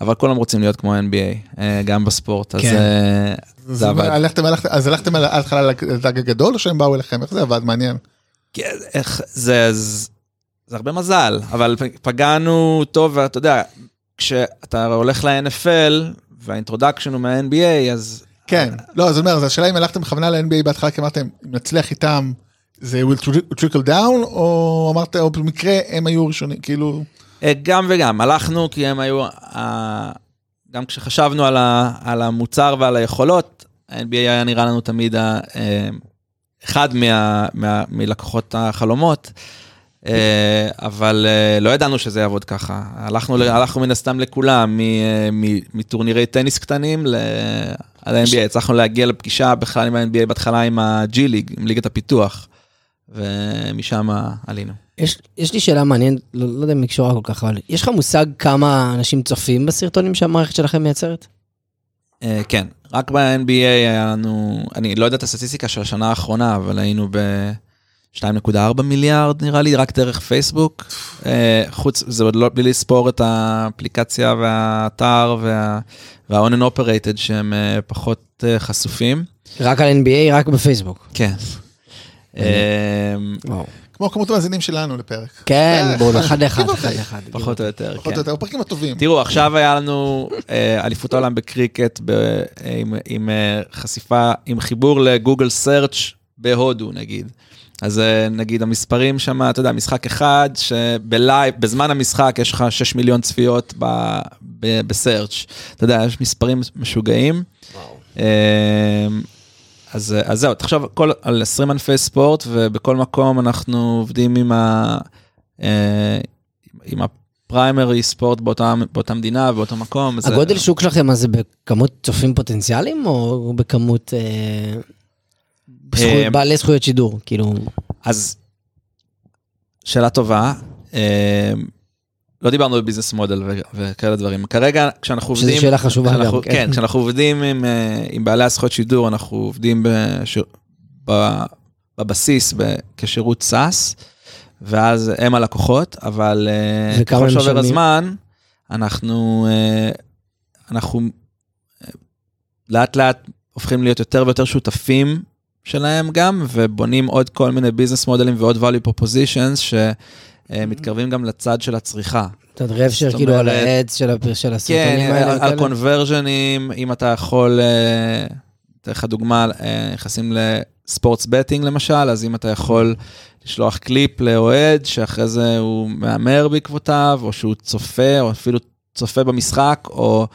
אבל כולם רוצים להיות כמו NBA, אה, גם בספורט, אז כן. זה עבד. הלכתם, אז הלכתם על ההתחלה לדג הגדול, או שהם באו אליכם? איך זה עבד? מעניין. כן, איך, זה, זה, זה הרבה מזל, אבל פגענו טוב, ואתה יודע, כשאתה הולך ל-NFL והאינטרודקשן הוא מה-NBA, אז... כן, לא, אז אני אומר, אז השאלה אם הלכתם בכוונה ל-NBA בהתחלה, כי אמרתם, אם נצליח איתם, זה will trickle down, או אמרת, או במקרה הם היו ראשונים, כאילו, אה, גם וגם, הלכנו כי הם היו, גם כשחשבנו על, המוצר ועל היכולות, ה-NBA היה נראה לנו תמיד אה, אחד מה, מה, מלקוחות החלומות, אה, אבל לא ידענו שזה יעבוד ככה. הלכנו, הלכנו מן הסתם לכולם, מטורנירי טניס קטנים ל- על ה-NBA, הצלחנו להגיע לפגישה בכלל עם ה-NBA בהתחלה עם ה-G ליג, עם ליגת הפיתוח, ומשם עלינו. יש, יש לי שאלה מעניינת, לא, לא יודע אם היא קשורה כל כך, אבל יש לך מושג כמה אנשים צופים בסרטונים שהמערכת שלכם מייצרת? אה, כן, רק ב-NBA היה לנו, אני לא יודע את הסטטיסטיקה של השנה האחרונה, אבל היינו ב-2.4 מיליארד נראה לי, רק דרך פייסבוק. אה, חוץ, זה עוד לא, בלי לספור את האפליקציה והאתר וה- וה-on and operated שהם אה, פחות אה, חשופים. רק על NBA, רק בפייסבוק. כן. אה, וואו. כמו כמות המאזינים שלנו לפרק. כן, אה, בואו, אחד לאחד, כאילו, אחד לאחד. פחות או יותר, פחות כן. או יותר, הפרקים הטובים. תראו, עכשיו היה לנו אה, אליפות העולם בקריקט עם, חשיפה, עם חיבור לגוגל search בהודו נגיד. אז נגיד המספרים שם, אתה יודע, משחק אחד, שב live, בזמן המשחק יש לך 6 מיליון צפיות ב- ב- ב search. אתה יודע, יש מספרים משוגעים. אה, אז, אז זהו, תחשוב כל, על 20 ענפי ספורט, ובכל מקום אנחנו עובדים עם ה... אה, עם הפריימרי ספורט באותה, באותה מדינה, באותו מקום. זה- הגודל שוק שלכם, אז זה בכמות צופים פוטנציאליים, או בכמות אה, זכויות- אה, בעלי זכויות שידור? כאילו, אז, שאלה טובה. אה, לא דיברנו בביזנס מודל ו- וכאלה דברים. כרגע, כשאנחנו שזו עובדים... שאלה חשובה גם, כן. כן, כשאנחנו עובדים עם, אה, עם בעלי הזכויות שידור, אנחנו עובדים בש... ב... בבסיס ב... כשירות SaaS, ואז הם הלקוחות, אבל אה, ככל שעובר? הזמן, אנחנו, אה, אנחנו לאט לאט הופכים להיות יותר ויותר שותפים שלהם גם, ובונים עוד כל מיני business מודלים ועוד value propositions שמתקרבים גם לצד של הצריכה. את יודעת, רב שר זאת כאילו על העץ של של כן, הסרטונים האלה? על- על וכאלה? conversions, אם אתה יכול, אה, אתן לך דוגמה, אה, נכנסים ל sports betting למשל, אז אם אתה יכול לשלוח קליפ לאוהד, שאחרי זה הוא מהמר בעקבותיו, או שהוא צופה, או אפילו צופה במשחק, או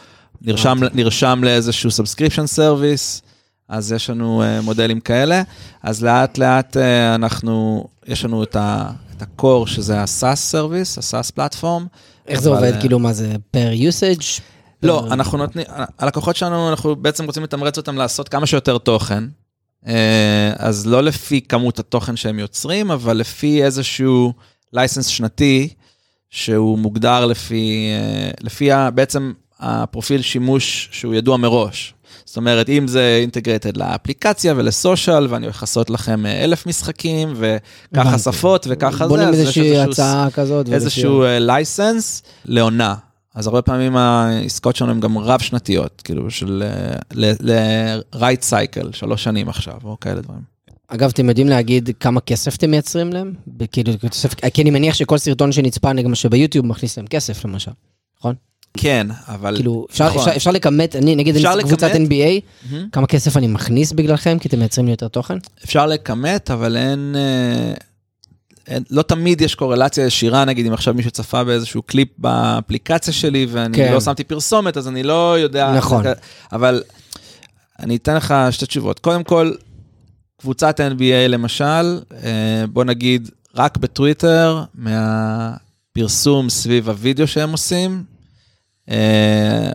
נרשם, נרשם לאיזשהו subscription service, אז יש לנו מודלים כאלה. אז לאט לאט אנחנו, יש לנו את ה- את ה-core, שזה ה-SaaS service, ה-SaaS platform. איך זה עובד? אה, כאילו, מה זה, per usage? לא, אנחנו נותנים, הלקוחות שלנו, אנחנו בעצם רוצים לתמרץ אותם לעשות כמה שיותר תוכן. אה, אז לא לפי כמות התוכן שהם יוצרים, אבל לפי איזשהו לייסנס שנתי, שהוא מוגדר לפי, אה, לפי בעצם הפרופיל שימוש שהוא ידוע מראש. זאת אומרת, אם זה אינטגרטד לאפליקציה ולסושיאל, ואני הולך לעשות לכם אה, אלף משחקים, וככה. שפות וככה זה, אז יש איזושהי הצעה כזאת. איזשהו לייסנס לעונה. אז הרבה פעמים העסקאות שלנו הן גם רב-שנתיות, כאילו של ל-right cycle, שלוש שנים עכשיו, או כאלה דברים. אגב, אתם יודעים להגיד כמה כסף אתם מייצרים להם? כאילו, כי אני מניח שכל סרטון שנצפה, נגיד מה שביוטיוב מכניס להם כסף, למשל. נכון? כן, אבל... כאילו, אפשר, נכון. אפשר, אפשר לכמת, אני נגיד אני קבוצת. NBA, מהמם. כמה כסף אני מכניס בגללכם, כי אתם מייצרים לי יותר תוכן? אפשר לכמת, אבל אין, אה, אין... לא תמיד יש קורלציה ישירה, נגיד אם עכשיו מישהו צפה באיזשהו קליפ באפליקציה שלי, ואני כן. לא שמתי פרסומת, אז אני לא יודע... נכון. אבל אני אתן לך שתי תשובות. קודם כל, קבוצת NBA למשל, אה, בוא נגיד, רק בטוויטר, מהפרסום סביב הוידאו שהם עושים,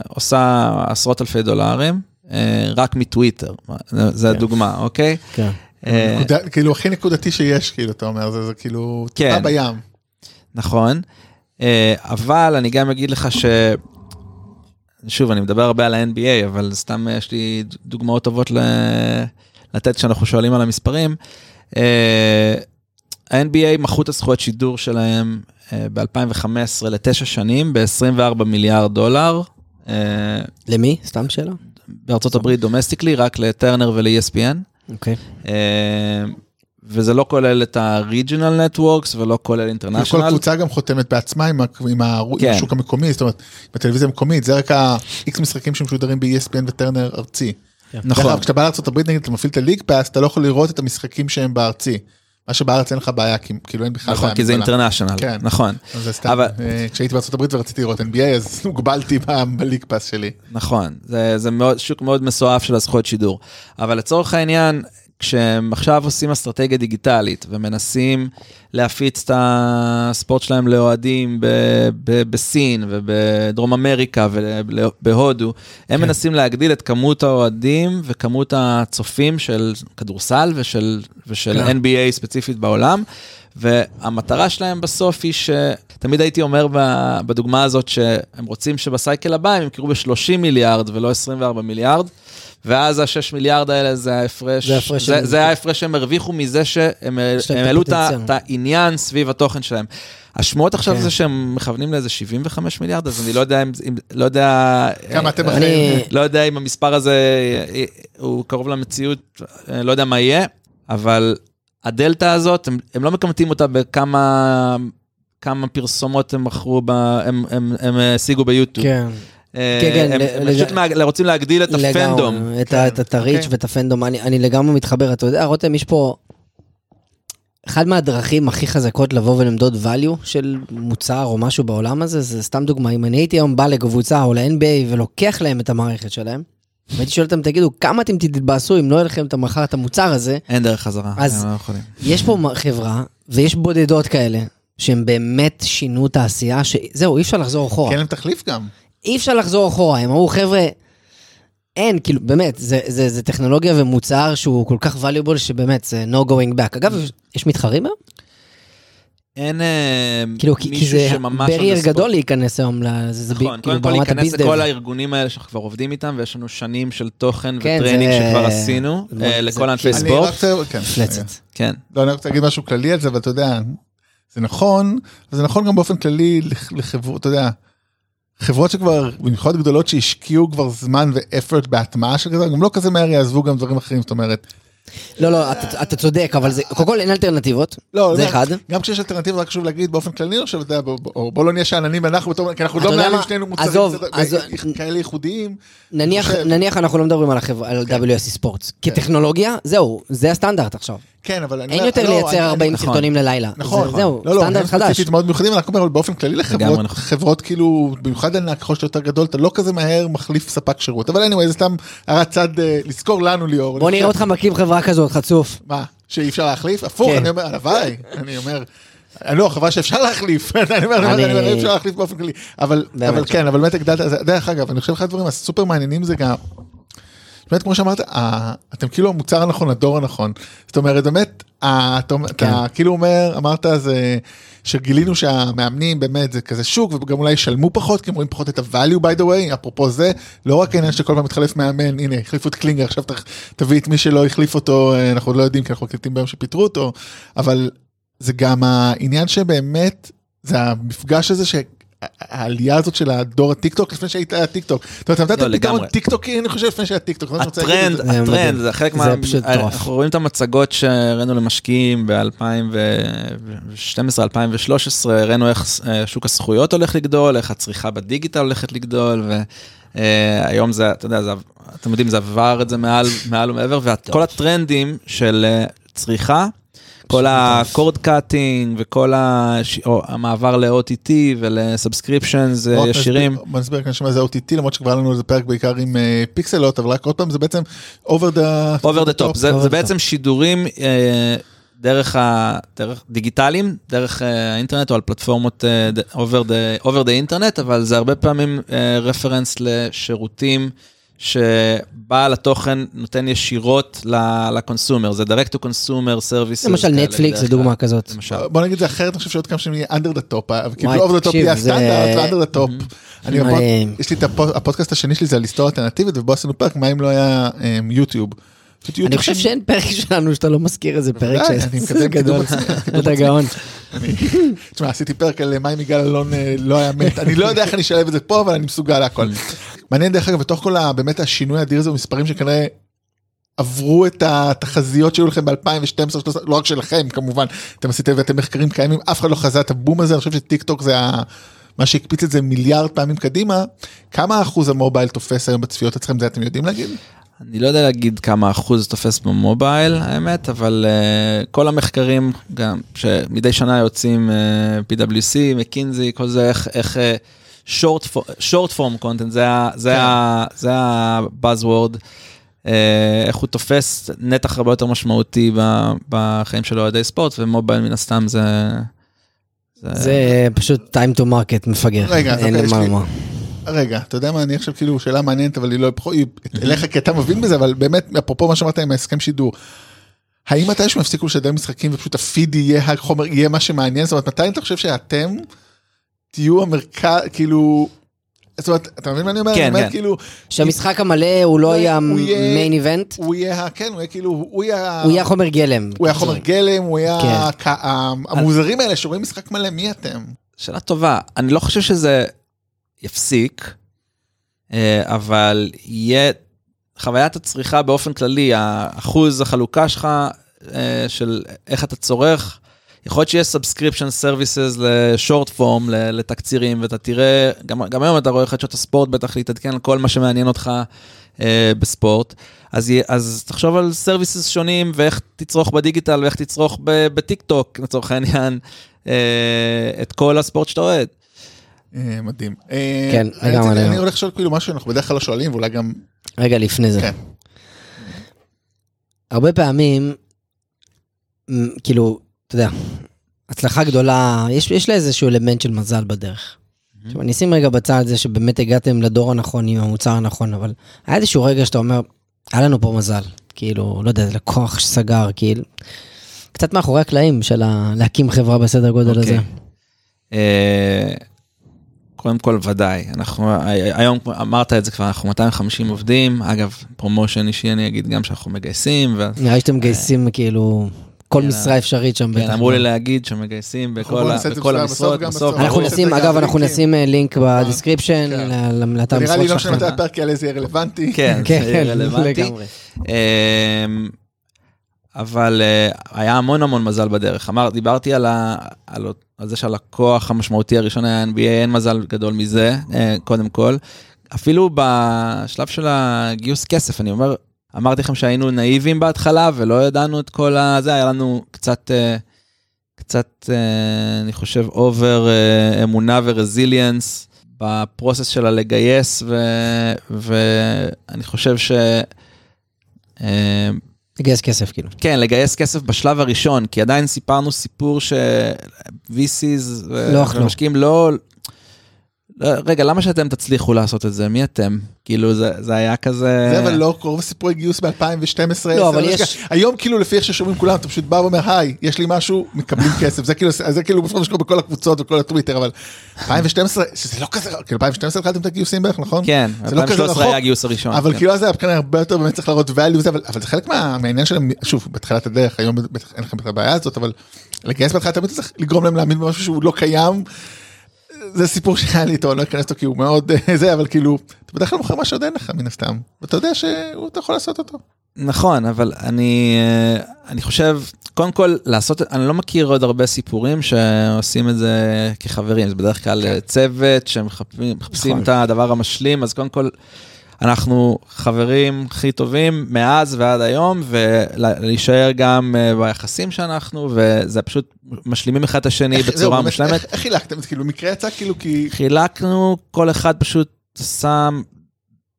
עושה עשרות אלפי דולרים, אה, רק מטוויטר, זה- כן. הדוגמה, אוקיי? כן. אה, נקודה- כאילו הכי נקודתי שיש, כאילו, אתה אומר, זה זה כאילו טיפה כן. בים. נכון, אה, אבל אני גם אגיד לך ש... שוב, אני מדבר הרבה על ה-NBA, אבל סתם יש לי דוגמאות טובות ל... לתת כשאנחנו שואלים על המספרים. אה, ה-NBA מכרו את הזכויות שידור שלהם ב-2015 לתשע שנים ב-24 מיליארד דולר. אה, למי? סתם שאלה? בארצות הברית domestically, רק לטרנר ול-ESPN. אוקיי. אה, וזה לא כולל את ה-regional networks ולא כולל international. קבוצה גם חותמת בעצמה עם ה- עם ה- עם כן. השוק המקומי, זאת אומרת, בטלוויזיה המקומית, זה רק ה-X משחקים שמשודרים ב-ESPN וטרנר ארצי. נכון, כשאתה בא לארה"ב נגיד, אתה מפעיל את ה League Pass, אתה לא יכול לראות את המשחקים שהם בארצי. מה שבארץ אין לך בעיה, כי כאילו אין בכלל נכון, כי זה. international, כן. נכון, זה סתם, אבל- אה, כשהייתי בארצות הברית ורציתי לראות NBA, אז הוגבלתי בליג פאס שלי. נכון, זה, זה מאוד, שוק מאוד מסועף של הזכויות שידור. אבל לצורך העניין, כשהם עכשיו עושים אסטרטגיה דיגיטלית ומנסים להפיץ את הספורט שלהם לאוהדים ב, ב, בסין ובדרום אמריקה ובהודו, הם כן. מנסים להגדיל את כמות האוהדים וכמות הצופים של כדורסל ושל, ושל כן. NBA ספציפית בעולם. והמטרה שלהם בסוף היא שתמיד הייתי אומר בדוגמה הזאת שהם רוצים שבסייקל הבא הם ימכרו ב-30 מיליארד ולא 24 מיליארד. ואז ה-6 מיליארד האלה זה ההפרש, זה ההפרש זה, שהם- זה ההפרש שהם הרוויחו מזה שהם העלו את העניין סביב התוכן שלהם. השמועות עכשיו כן. זה שהם מכוונים לאיזה 75 מיליארד, אז אני לא יודע אם, אם לא יודע, כמה אתם אה, אחראים? אני- לא יודע אם המספר הזה אה, הוא קרוב למציאות, אה, לא יודע מה יהיה, אבל הדלתא הזאת, הם, הם לא מקמטים אותה בכמה כמה פרסומות הם מכרו, ב, הם, הם, הם השיגו ביוטיוב. כן. אה, כן, כן, הם, לג- פשוט מעג- רוצים להגדיל את הפנדום. לגמרי, את כן, את- את הריץ' אוקיי. ואת הפנדום, אני אני לגמרי מתחבר, אתה יודע, רותם, יש פה... אחד מהדרכים הכי חזקות לבוא ולמדוד value של מוצר או משהו בעולם הזה, זה סתם דוגמה, אם אני הייתי היום בא לקבוצה או ל-NBA ולוקח להם את המערכת שלהם, והייתי שואל אותם, תגידו, כמה אתם תתבאסו אם לא יהיה לכם את המחר את המוצר הזה, אין דרך חזרה, אז- הם לא יכולים. יש פה חברה, ויש בודדות כאלה, שהם באמת שינו תעשייה, שזהו, אי אפשר לחזור אחורה. כי אין להם תחליף גם. אי אפשר לחזור אחורה, הם אמרו, חבר'ה, אין, כאילו, באמת, זה, זה, זה טכנולוגיה ומוצר שהוא כל כך valuable, שבאמת, זה no going back. אגב, יש מתחרים היום? אין אה, כאילו, כי, כי מישהו זה שממש... on ברייר the spot. גדול להיכנס היום לזה, זה ב- נכון, כאילו קודם כל ברמת להיכנס. לכל הארגונים האלה שאנחנו כבר עובדים איתם, ויש לנו שנים של תוכן כן, וטריינינג זה- שכבר עשינו, זה- אה, זה- לכל ענפי אני אני ספורט. רק רוצה, כן. כן, לא, אני רוצה להגיד משהו כללי על זה, אבל אתה יודע, זה נכון, וזה נכון גם באופן כללי לח- לחברות, אתה יודע, חברות שכבר, במיוחד גדולות שהשקיעו כבר זמן ואפרט בהטמעה של כזה, גם לא כזה מהר יעזבו גם דברים אחרים, זאת אומרת, לא, לא, אתה, אתה צודק, אבל זה, קודם כל אין אלטרנטיבות, לא, זה לא, אחד. גם כשיש אלטרנטיבה, רק חשוב להגיד באופן כללי, עכשיו, אתה יודע, בוא- לא נהיה שאננים אנחנו כי אנחנו לא מנהלים? שנינו מוצרים. כאלה ייחודיים. נניח, אנחנו לא מדברים על, על WSC ספורטס. כטכנולוגיה, זהו, זה הסטנדרט עכשיו. כן, אבל אני אין אומר, יותר לא, לייצר אני- 40 נכון. סרטונים ללילה. נכון, זה- זהו, לא, לא, סטנדרט הם חדש. ספציפית מאוד מיוחדים, אני רק אומר, באופן כללי לחברות, נכון. חברות כאילו, במיוחד ענק, ככל שאתה יותר גדול, אתה לא כזה מהר מחליף ספק שירות, אבל anyway, זה סתם הערת צד, אה, לזכור לנו ליאור. בוא נראה אותך מקים חברה כזאת, חצוף. מה, שאי אפשר להחליף? הפוך, כן. אני אומר, הלוואי, אני אומר. לא, חברה שאפשר להחליף, אני אומר, אני אומר, אי אפשר להחליף באופן כללי, אבל לא. כן, אבל באמת הגדלת, דרך אגב, אני חושב אחד הדברים הסופר מעניינים זה גם, באמת כמו שאמרת, אתם כאילו המוצר הנכון, הדור הנכון, זאת אומרת באמת, אתה כן. אתה כאילו אומר, אמרת זה, שגילינו שהמאמנים באמת זה כזה שוק וגם אולי ישלמו פחות כי הם רואים פחות את ה-value by the way אפרופו זה לא רק העניין שכל פעם מתחלף מאמן הנה החליפו את קלינגר עכשיו תביא את מי שלא החליף אותו אה, אנחנו לא יודעים כי אנחנו מקליטים ביום שפיטרו אותו אבל זה גם העניין שבאמת זה המפגש הזה ש... העלייה הזאת של הדור הטיק טוק לפני שהיית טיק טוק. זאת אומרת, אתה לא, נתת פתרון לגמרי. טיק טוקי אני חושב לפני שהיה טיק טוק. זה מה שאני רוצה להגיד הטרנד, הטרנד, מדהים. זה חלק זה מה... פשוט מטורף. אנחנו רואים את המצגות שהראינו למשקיעים ב-2012-2013, הראינו איך אה, שוק הזכויות הולך לגדול, איך הצריכה בדיגיטל הולכת לגדול, והיום זה, אתה יודע, זה, אתם יודעים, זה עבר את זה מעל, ומעבר, וכל הטרנדים של אה, צריכה, כל ה cord cutting וכל הש... או, המעבר ל-OTT ול subscriptions בוא נסביר- ישירים. בוא נסביר כאן שמה זה OTT למרות שכבר היה לנו איזה פרק בעיקר עם אה, פיקסלות אבל רק עוד פעם זה בעצם over the over the top, זה, זה בעצם שידורים אה, דרך, ה, דרך דיגיטליים, דרך אה, האינטרנט או על פלטפורמות אה, ד- over the, over the internet, אבל זה הרבה פעמים אה, reference לשירותים שבעל התוכן נותן ישירות לקונסומר, זה direct to consumer services. למשל נטפליקס זה. דוגמה כזאת. למשל. בוא נגיד זה אחרת אני חושב שעוד כמה שנים יהיה under the top אה, כאילו וואי, over the top יהיה הסטנדרט ו-under the top. יש לי את הפו- הפודקאסט השני שלי זה על היסטוריה אלטרנטיבית ובו עשינו פרק מה אם לא היה אה, יוטיוב. אני חושב שאין פרק שלנו שאתה לא מזכיר איזה פרק בוודאי, ש- אני זה מקדם קידום גדול. אתה גאון. תשמע עשיתי פרק על מה אם יגאל אלון אה, לא היה מת אני לא יודע איך אני אשלב את זה פה אבל אני מסוגל להכל. מעניין דרך אגב בתוך כל באמת השינוי האדיר הזה במספרים שכנראה עברו את התחזיות שהיו לכם ב-2012 לא רק שלכם כמובן אתם עשיתם ואתם מחקרים קיימים אף אחד לא חזה את הבום הזה אני חושב שטיק טוק זה ה... מה שהקפיץ את זה מיליארד פעמים קדימה כמה אחוז המובייל תופס היום בצפיות אצלכם זה אתם יודעים להגיד? אני לא יודע להגיד כמה אחוז תופס במובייל האמת, אבל uh, כל המחקרים גם שמדי שנה יוצאים uh, PwC, מקינזי, כל זה איך, איך uh, short, for, short form content, זה ה- זה כן. זה ה-buzzword, uh, איך הוא תופס נתח הרבה יותר משמעותי ב- בחיים של אוהדי ספורט, ומובייל מן הסתם זה... זה פשוט time to market מפגר. רגע, אז אין אוקיי, לי מה יש לי- לומר. רגע, אתה יודע מה, אני עכשיו כאילו שאלה מעניינת, אבל היא לא פחות, היא אליך כי אתה מבין בזה, אבל באמת, אפרופו מה שאמרת עם ההסכם שידור, האם מתי שהם יפסיקו לשדר משחקים ופשוט הפיד יהיה החומר, יהיה מה שמעניין, זאת אומרת, מתי אתה חושב שאתם תהיו המרכז, כאילו, זאת אומרת, אתה מבין מה אני אומר? כן, אני אומר, כן. כאילו, שהמשחק המלא הוא לא יהיה הוא יהיה- מיין איבנט, הוא יהיה, כן, הוא יהיה כאילו, הוא יהיה, הוא יהיה חומר גלם. הוא יהיה חומר גלם, הוא יהיה כן. המוזרים האלה שרואים משחק מלא, מי אתם? שאלה טובה, אני לא חושב שזה יפסיק, אה, אבל יהיה, חוויית הצריכה באופן כללי, האחוז החלוקה שלך אה, של איך אתה צורך, יכול להיות שיהיה subscription services ל short form, לתקצירים, ואתה תראה, גם, גם היום אתה רואה חדשות הספורט בטח להתעדכן על כל מה שמעניין אותך אה, בספורט, אז, אז תחשוב על services שונים ואיך תצרוך בדיגיטל ואיך תצרוך בטיק טוק, לצורך העניין, אה, את כל הספורט שאתה אוהד. אה, מדהים. אה, כן, לגמרי, אני. הולך לשאול כאילו משהו שאנחנו בדרך כלל לא שואלים ואולי גם רגע לפני זה. כן. הרבה פעמים, כאילו, אתה יודע, הצלחה גדולה, יש, יש לה איזשהו אלמנט של מזל בדרך. עכשיו, אני אשים רגע בצד את זה שבאמת הגעתם לדור הנכון עם המוצר הנכון, אבל היה איזשהו רגע שאתה אומר, היה לנו פה מזל. כאילו, לא יודע, לקוח שסגר, כאילו, קצת מאחורי הקלעים של להקים חברה בסדר גודל אוקיי. הזה. אה, קודם כל ודאי, אנחנו היום אמרת את זה כבר, אנחנו 250 עובדים, אגב, promotion אישי אני אגיד גם שאנחנו מגייסים, ו- נראה לי שאתם מגייסים כאילו כל כן, משרה אפשרית שם בטח. כן, אמרו לי להגיד שמגייסים אנחנו בכל המשרות, בסוף, בסוף. אנחנו. נשים, אגב, אנחנו הלינקים. נשים אה, לינק ב description כן. ל- לאתר נראה לי המשרות לא. מתי הפרק יעלה זה יהיה רלוונטי. כן, כן, זה יהיה רלוונטי. אבל אה, היה המון המון מזל בדרך. אמר, דיברתי על, ה, על, על זה שהלקוח המשמעותי הראשון היה NBA, אין מזל גדול מזה, אה, קודם כל. אפילו בשלב של הגיוס כסף, אני אומר, אמרתי לכם שהיינו נאיבים בהתחלה ולא ידענו את כל הזה, היה לנו קצת, אה, קצת, אני חושב, over אמונה ו resilience ב process שלה לגייס, ו- ואני חושב ש... לגייס כסף, כאילו. כן, לגייס כסף בשלב הראשון, כי עדיין סיפרנו סיפור ש-VCs לא. ומשקיעים לא... לא, רגע, למה שאתם תצליחו לעשות את זה? מי אתם? כאילו, זה, זה היה כזה... זה אבל לא רוב הסיפורי גיוס ב-2012. לא, אבל יש- היום כאילו לפי איך ששומעים כולם, אתה פשוט בא ואומר, היי, יש לי משהו, מקבלים כסף. זה כאילו, זה כאילו בסופו של דבר בכל הקבוצות וכל הטוויטר, אבל 2012, שזה לא כזה, כאילו 2012 התחלתם את הגיוסים בערך, נכון? כן, זה לא כזה 2013 רחוק. היה הגיוס הראשון. אבל כן. כאילו אז היה כנראה הרבה יותר באמת צריך להראות value וזה, אבל, אבל זה חלק מה, מהעניין שלהם, שוב, בתחילת הדרך, היום בטח אין לכם את הבעיה הזאת, אבל לגייס בהתחלה תמיד צריך לגרום להם להאמין במשהו שהוא לא קיים. זה סיפור שהיה לי איתו, אני לא אכנס אותו כי הוא מאוד אה, זה, אבל כאילו, אתה בדרך כלל מוכר מה שעוד אין לך מן הסתם, ואתה יודע שאתה יכול לעשות אותו. נכון, אבל אני, אה, אני חושב, קודם כל, לעשות, אני לא מכיר עוד הרבה סיפורים שעושים את זה כחברים, זה בדרך כלל כן. צוות שמחפשים מחפשים נכון. את הדבר המשלים, אז קודם כל, אנחנו חברים הכי טובים מאז ועד היום, ולהישאר גם אה, ביחסים שאנחנו, וזה פשוט משלימים אחד את השני איך- זהו, בצורה באמת, מושלמת. איך- איך חילקתם? זה כאילו מקרה יצא כאילו כי... חילקנו, כל אחד פשוט שם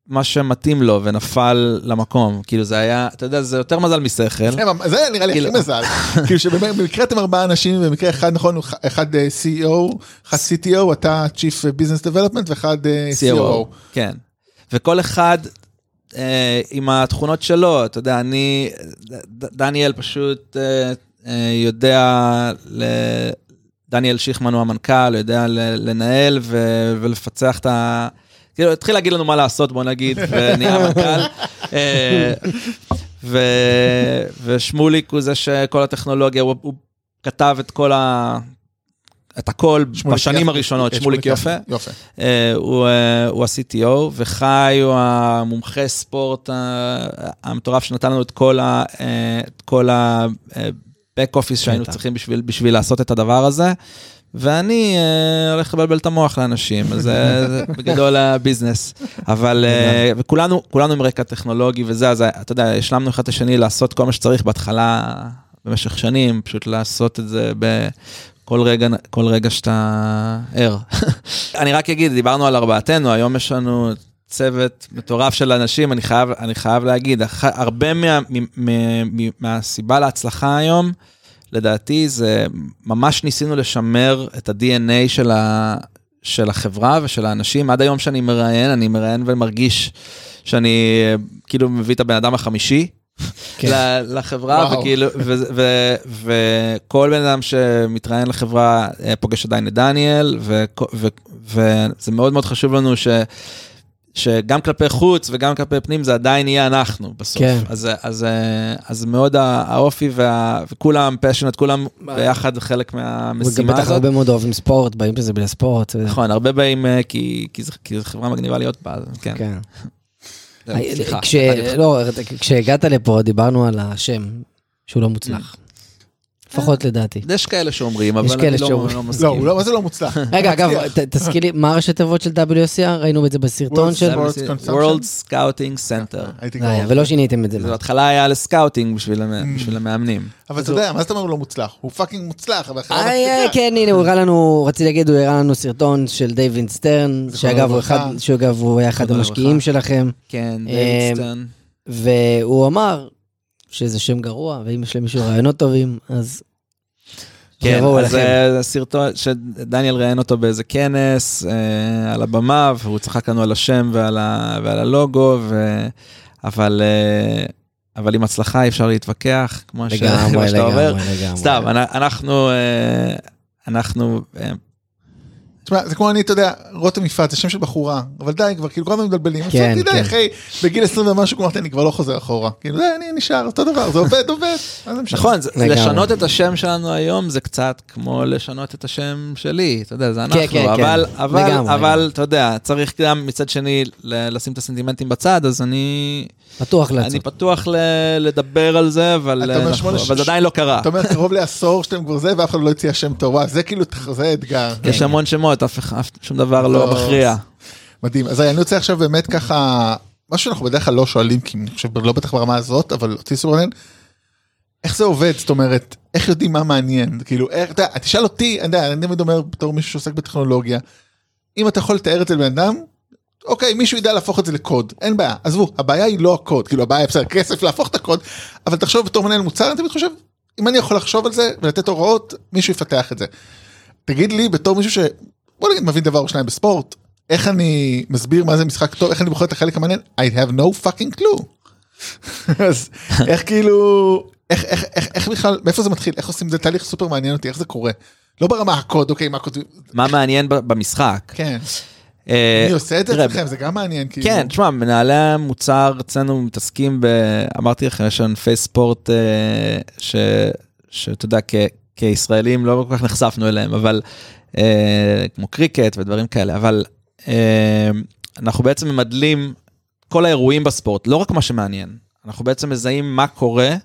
מה שמתאים לו ונפל למקום. כאילו זה היה, אתה יודע, זה יותר מזל משכל. זה- זה נראה לי הכי כאילו- מזל. כאילו שבמקרה אתם ארבעה אנשים, במקרה אחד נכון, אחד אה, CEO, אחד CTO, אתה Chief Business Development ואחד אה, COO. כן. וכל אחד אה, עם התכונות שלו, אתה יודע, אני, ד- דניאל פשוט אה, אה, יודע, ל... דניאל שיכמן הוא המנכ"ל, יודע ל- לנהל ו... ולפצח את ה... כאילו, התחיל להגיד לנו מה לעשות, בוא נגיד, ונהיה מנכ"ל. אה, ו... ושמוליק הוא זה שכל הטכנולוגיה, הוא, הוא כתב את כל ה... את הכל בשנים. הראשונות, אה, שמוליק יפה. יפה. אה, הוא, אה, ה-CTO, וחי הוא המומחה ספורט אה, המטורף שנתן לנו את כל ה-back office שהיינו. צריכים בשביל, לעשות את הדבר הזה. ואני הולך לבלבל את המוח לאנשים, זה זה בגדול הביזנס. אבל, כולנו עם רקע טכנולוגי וזה, אז אתה יודע, השלמנו אחד את השני לעשות כל מה שצריך בהתחלה, במשך שנים, פשוט לעשות את זה בכל רגע, כל רגע שאתה ער. אני רק אגיד, דיברנו על ארבעתנו, היום יש לנו צוות מטורף של אנשים, אני חייב, אני חייב להגיד, אח- הרבה מה, מ, מ, מ, מהסיבה להצלחה היום, לדעתי זה ממש ניסינו לשמר את ה-DNA של, ה, של החברה ושל האנשים. עד היום שאני מראיין, אני מראיין ומרגיש שאני אה, כאילו מביא את הבן אדם החמישי. כן. לחברה. וכאילו, וכל בן אדם שמתראיין לחברה אה, פוגש עדיין את דניאל, וזה מאוד מאוד חשוב לנו ש... שגם כלפי חוץ וגם כלפי פנים זה עדיין יהיה אנחנו בסוף. כן. אז, אז, אה, אז מאוד האופי וה, וכולם פשנט, כולם ביחד חלק וגם מהמשימה בטח הזאת. הרבה מאוד אוהבים ספורט, באים בזה בלי ספורט. נכון, הרבה באים אה, כי, כי, זו, כי זו חברה מגניבה להיות בה, כן. כן. זהו, סליחה. כש- לא, כשהגעת לפה דיברנו על השם, שהוא לא מוצלח. לפחות לדעתי. יש כאלה שאומרים, אבל אני לא. לא לא, מסכים. לא, מה זה לא מוצלח? רגע, אגב, תזכיר לי, מה הראשי תיבות של WSC? ראינו את זה בסרטון של... World Scouting Center. היה, קרוב. ולא שיניתם את זה. זה. בהתחלה היה ל scouting בשביל Mm. המאמנים. אבל אתה יודע, מה זאת אומרת לא מוצלח? הוא fucking מוצלח, אבל אה, אה, מצליחה. כן, הנה, הוא הראה לנו, רציתי להגיד, הוא הראה לנו סרטון של דייוויד סטרן, שאגב, הוא היה אחד המשקיעים. שלכם, כן, אה, דייוויד סטרן. והוא אמר שזה שם גרוע, ואם יש למישהו רעיונות טובים, אז... כן, אז אליכם. זה סרטון שדניאל ראיין אותו באיזה כנס אה, על הבמה, והוא צחק לנו על השם ועל ה- ועל הלוגו, ו- אבל אה, אבל עם הצלחה אי אפשר להתווכח, כמו ש- לגמרי, שאתה אומר. לגמרי, לגמרי. סתם, אנ- אנחנו, אה, אנחנו, אה, תשמע, זה כמו אני, אתה יודע, רותם יפעת, זה שם של בחורה, אבל די, כבר כאילו כל הזמן מתבלבלים. כן, כן, די, כן. אחי, בגיל 20 ומשהו, אמרתי, אני כבר לא חוזר אחורה. כאילו, די, אני נשאר, אותו דבר, זה עובד, עובד. זה? נכון, זה-. לשנות את השם שלנו היום זה קצת כמו לשנות את השם שלי, אתה יודע, זה אנחנו, כן, כן. אבל, אבל, לגמרי, אבל. אתה יודע, צריך גם מצד שני לשים את הסנטימנטים בצד, אז אני, פתוח אני לעצור. פתוח ל- לדבר על זה, אבל אבל זה עדיין לא קרה. אתה אומר, קרוב לעשור שאתם כבר זה, ואף אחד לא הציע שם טוב. זה כאילו, זה אתגר. יש המון שמות, אף אחד, שום דבר לא לא. מכריע. מדהים. אז אני רוצה עכשיו באמת ככה משהו שאנחנו בדרך כלל לא שואלים, כי אני חושב לא בטח ברמה הזאת, אבל אותי סופר מעניין, איך זה עובד? זאת אומרת, איך יודעים מה מעניין? כאילו, איך, אתה יודע, תשאל אותי, אני יודע, אני תמיד אומר בתור מישהו שעוסק בטכנולוגיה, אם אתה יכול לתאר את זה לבן אדם, אוקיי, מישהו ידע להפוך את זה לקוד, אין בעיה, עזבו, הבעיה היא לא הקוד, כאילו הבעיה היא בסדר, כסף להפוך את הקוד, אבל תחשוב בתור מנהל מוצר, אני תמיד חושב, אם אני יכול לחשוב על זה ולתת הוראות, מישהו יפתח את זה. תגיד לי בתור מישהו. בוא נגיד מבין דבר או שניים בספורט, איך אני מסביר מה זה משחק טוב, איך אני בוחר את החלק המעניין, I have no fucking clue. אז איך כאילו, איך, איך, איך, איך בכלל, מאיפה זה מתחיל, איך עושים זה, תהליך סופר מעניין אותי, איך זה קורה. לא ברמה הקוד, אוקיי, מה כותבים, מה מעניין במשחק? כן, אה, מי עושה את זה אצלכם, זה גם מעניין, כאילו. כן, תשמע, מנהלי המוצר אצלנו מתעסקים ב... אמרתי לכם, יש ענפי ספורט אה, ש... שאתה יודע, כ... כישראלים לא כל כך נחשפנו אליהם, אבל אה, כמו קריקט ודברים כאלה, אבל אה, אנחנו בעצם ממדלים כל האירועים בספורט, לא רק מה שמעניין, אנחנו בעצם מזהים מה קורה,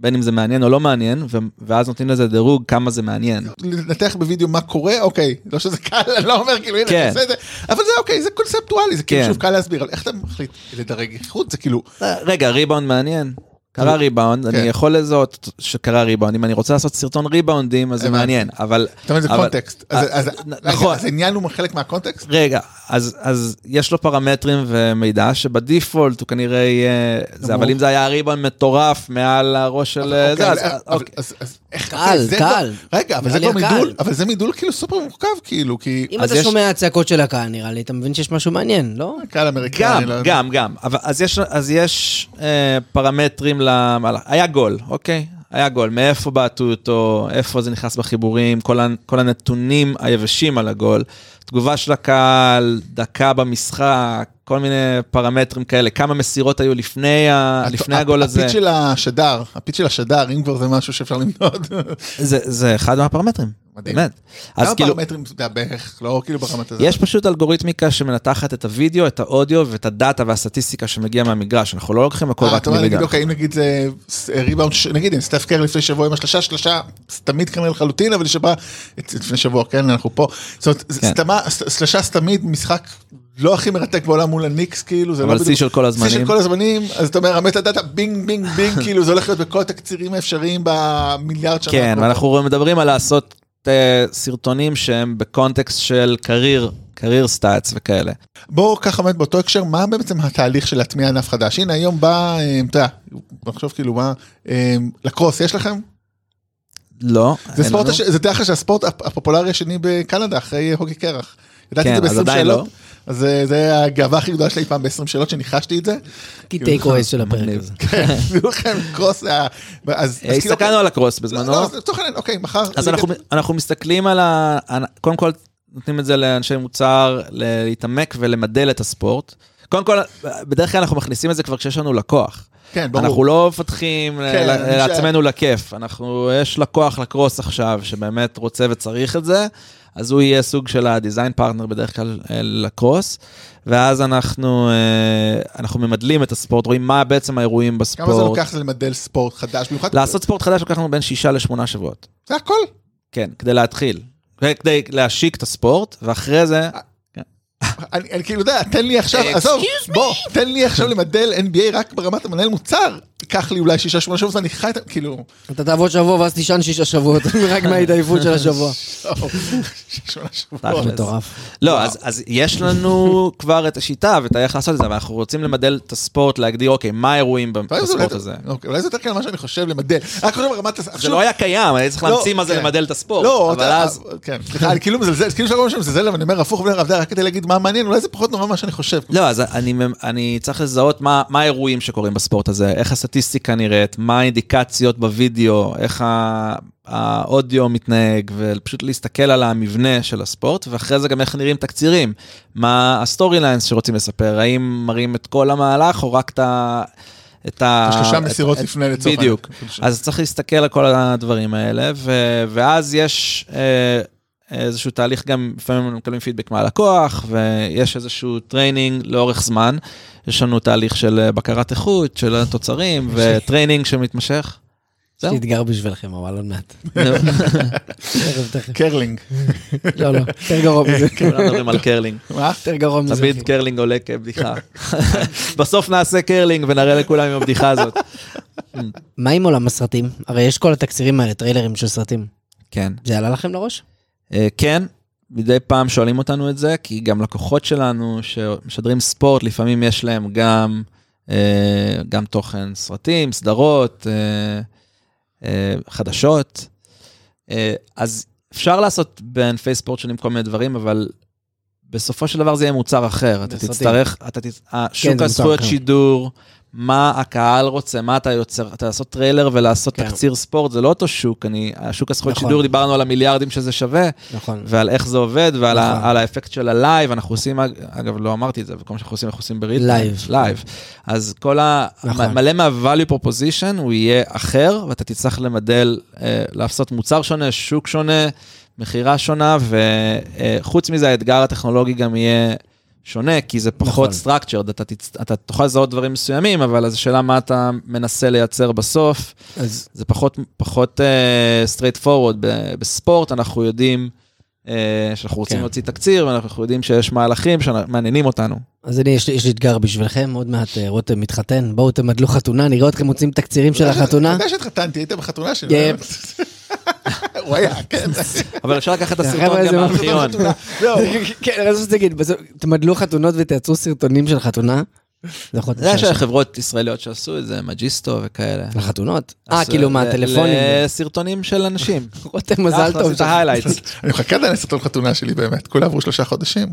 בין אם זה מעניין או לא מעניין, ו... ואז נותנים לזה דירוג כמה זה מעניין. לנתח בווידאו מה קורה, אוקיי, לא שזה קל, אני לא אומר כאילו, הנה, כן. אתה עושה את זה, אבל זה אוקיי, זה קונספטואלי, זה כאילו כן. שוב קל להסביר, אבל איך אתה מחליט לדרג איכות, זה כאילו, רגע, ריבאונד מעניין. קרה ריבאונד, אני כן. יכול לזהות שקרה ריבאונד, אם אני רוצה לעשות סרטון ריבאונדים, אז זה. מעניין, אבל... אתה אומר זה context, אה, נכון. אז העניין הוא חלק מה context? רגע, אז, יש לו פרמטרים ומידע שב default הוא כנראה יהיה אבל. אם זה היה ריבאונד מטורף מעל הראש של אוקיי, זה, אז איך, קל, אוקיי, זה קל. כבר- רגע, אבל זה כבר. מידול, אבל זה מידול כאילו סופר מורכב, כאילו, כי... אם אתה יש- שומע צעקות של הקהל, נראה לי, אתה מבין שיש משהו מעניין, לא? קהל אמריקאי, גם, לא. גם, גם, אבל אז יש, אז יש אה, פרמטרים למהלך, היה גול, אוקיי? היה גול, מאיפה בעטו אותו, איפה זה נכנס בחיבורים, כל הנתונים היבשים על הגול, תגובה של הקהל, דקה במשחק, כל מיני פרמטרים כאלה, כמה מסירות היו לפני, ה, הט- לפני הגול הזה. הפיץ של השדר, הפיץ של השדר, אם כבר זה משהו שאפשר למדוד. זה, זה אחד מהפרמטרים, מדהים. באמת. כמה כאילו, פרמטרים, אתה יודע, בערך, לא כאילו ברמת הזה. יש פשוט אלגוריתמיקה שמנתחת את הוידאו, את האודיו ואת הדאטה והסטטיסטיקה שמגיע מהמגרש, אנחנו לא לוקחים הכל אה, רק מליגה. אוקיי, אם נגיד זה ריבאונד, ש- נגיד, אם סטף קר לפני שבוע עם השלושה, שלושה, תמיד כנראה לחלוטין, אבל שבא, את- לפני שבוע, כן, אנחנו פה. זאת אומרת, כן. סתמה, ס- שלושה סתמיד, משחק לא הכי מרתק בעולם מול הניקס, כאילו, זה לא אבל בדיוק... שיא של כל הזמנים. שיא של כל הזמנים, אז אתה אומר, המטה דאטה, בינג, בינג, בינג, כאילו, זה הולך להיות בכל התקצירים האפשריים במיליארד שנה. כן. ואנחנו מדברים על לעשות אה, סרטונים שהם בקונטקסט של קרייר, קרייר סטאצ וכאלה. בואו ככה באמת באותו הקשר, מה בעצם התהליך של להטמיע ענף חדש? הנה היום בא, אה, אתה יודע, נחשוב כאילו מה, אה, לקרוס יש לכם? לא, זה ספורט. הש... זה דרך אגב הספורט הפ- הפופולרי השני בקנדה אחרי הוקי קרח. ידעתי כן, את זה אז ב-20 עדיין שאלות. לא. אז זה- הגאווה הכי גדולה שלי פעם ב-20 שאלות שניחשתי את זה. כי טייק אווייז של הפרק. הזה. כן, לכם, קרוס זה ה... אז אז כאילו, הסתכלנו על הקרוס אוקיי, בזמנו, לא, לצורך העניין, אוקיי, מחר. אז אנחנו, מסתכלים על ה... קודם כל, נותנים את זה לאנשי מוצר, להתעמק ולמדל את הספורט. קודם כל, בדרך כלל אנחנו מכניסים את זה כבר כשיש לנו לקוח. כן, ברור. אנחנו לא מפתחים כן, לעצמנו לכיף, אנחנו, יש לקוח לקרוס עכשיו שבאמת רוצה וצריך את זה, אז הוא יהיה סוג של הדיזיין פרטנר בדרך כלל אה, לקרוס, ואז אנחנו, אה, אנחנו ממדלים את הספורט, רואים מה בעצם האירועים בספורט. כמה זה לוקח למדל ספורט חדש? במיוחד... לעשות ספורט חדש לוקח לנו בין שישה לשמונה שבועות. זה הכל. כן, כדי להתחיל. כדי להשיק את הספורט, ואחרי זה, אני אני כאילו יודע, תן לי עכשיו, עזוב, בוא, תן לי עכשיו למדל NBA רק ברמת המנהל מוצר. ייקח לי אולי שישה שמונה שבועות, ואני חי את ה... כאילו... אתה תעבוד שבוע ואז תישן שישה שבועות, רק מההתעייפות של השבוע. שמונה שבועות. מטורף. לא, אז, אז יש לנו כבר את השיטה ואת האיך לעשות את זה, אבל אנחנו רוצים למדל את הספורט, להגדיר, אוקיי, מה האירועים בספורט הזה. אוקיי, אולי זה יותר קל ממה שאני חושב למדל. זה לא היה קיים, אני צריך לא, להמציא מה זה כן. למדל את הספורט. לא, אבל אז... כן, סליחה, אני כאילו מזלזל, כאילו שאני מזלזל, אבל אני אומר הפוך רק כדי להגיד מה מעניין, אולי זה פחות נורא ממה שאני חושב. לא, אז אני, אני צריך לזהות מה, מה האירועים שקורים בספורט הזה, איך הסטטיסטיקה נראית, מה האינדיקציות בווידאו, איך האודיו מתנהג, ופשוט להסתכל על המבנה של הספורט, ואחרי זה גם איך נראים תקצירים, מה ה storylines שרוצים לספר, האם מראים את כל המהלך או רק את ה... את ה... שלושה את- מסירות את- לפני לצורך בדיוק. אז צריך להסתכל על כל הדברים האלה, ו... ואז יש אה, איזשהו תהליך גם, לפעמים אנחנו מקבלים פידבק מהלקוח, ויש איזשהו training לאורך זמן. יש לנו תהליך של אה, בקרת איכות, של התוצרים, ו training שמתמשך. יש לי אתגר בשבילכם, אבל עוד מעט. קרלינג. לא, לא, יותר גרוע מזה. כולם מדברים על קרלינג. מה? יותר גרוע מזה. תמיד. קרלינג עולה כבדיחה. בסוף נעשה קרלינג ונראה לכולם עם הבדיחה הזאת. מה עם עולם הסרטים? הרי יש כל התקצירים האלה, טריילרים של סרטים. כן. זה עלה לכם לראש? אה, כן, מדי פעם שואלים אותנו את זה, כי גם לקוחות שלנו שמשדרים ספורט, לפעמים יש להם גם, אה, גם תוכן סרטים, סדרות, אה, חדשות. אז אפשר לעשות בענפי ספורט שונים כל מיני דברים, אבל בסופו של דבר זה יהיה מוצר אחר. אתה בסרטים. תצטרך, אתה תצ... שוק מוצר הזכויות. שידור, מה הקהל רוצה, מה אתה יוצר, אתה לעשות טריילר ולעשות כן. תקציר ספורט, זה לא אותו שוק, אני, השוק הזכויות נכון. שידור, דיברנו על המיליארדים שזה שווה, נכון. ועל איך זה עובד, ועל נכון. ה- על האפקט של הלייב, אנחנו עושים, אג- אגב, לא אמרתי את זה, וכל מה שאנחנו עושים, אנחנו עושים בריטם. לייב. לייב. אז כל ה... נכון. מלא מה-value proposition הוא יהיה אחר, ואתה תצטרך למדל, אה, לעשות מוצר שונה, שוק שונה, מכירה שונה, וחוץ מזה, האתגר הטכנולוגי גם יהיה שונה, כי זה פחות נכון. structured, אתה, תצ... אתה תוכל לזהות דברים מסוימים, אבל אז השאלה מה אתה מנסה לייצר בסוף. אז זה פחות, פחות uh, straight forward. ב- בספורט אנחנו יודעים uh, שאנחנו רוצים כן. להוציא תקציר, ואנחנו יודעים שיש מהלכים שמעניינים אותנו. אז אני, יש לי יש לי אתגר בשבילכם, עוד מעט אה, רותם מתחתן, בואו תמדלו חתונה, נראה אתכם מוצאים תקצירים של החתונה. אתה יודע שהתחתנתי, היית בחתונה שלי. כן. הוא היה, כן. אבל אפשר לקחת את זה הסרטון גם זה מהארכיון. זהו. כן, אני רוצה להגיד, תמדלו חתונות ותייצרו סרטונים של חתונה. זה יכול אתה יודע שיש חברות ישראליות שעשו את זה, מג'יסטו וכאלה. לחתונות? אה, כאילו מהטלפונים. לסרטונים של אנשים. רותם, מזל טוב. את ה highlights. אני מחכה עדיין לסרטון חתונה שלי באמת, כולה עברו שלושה חודשים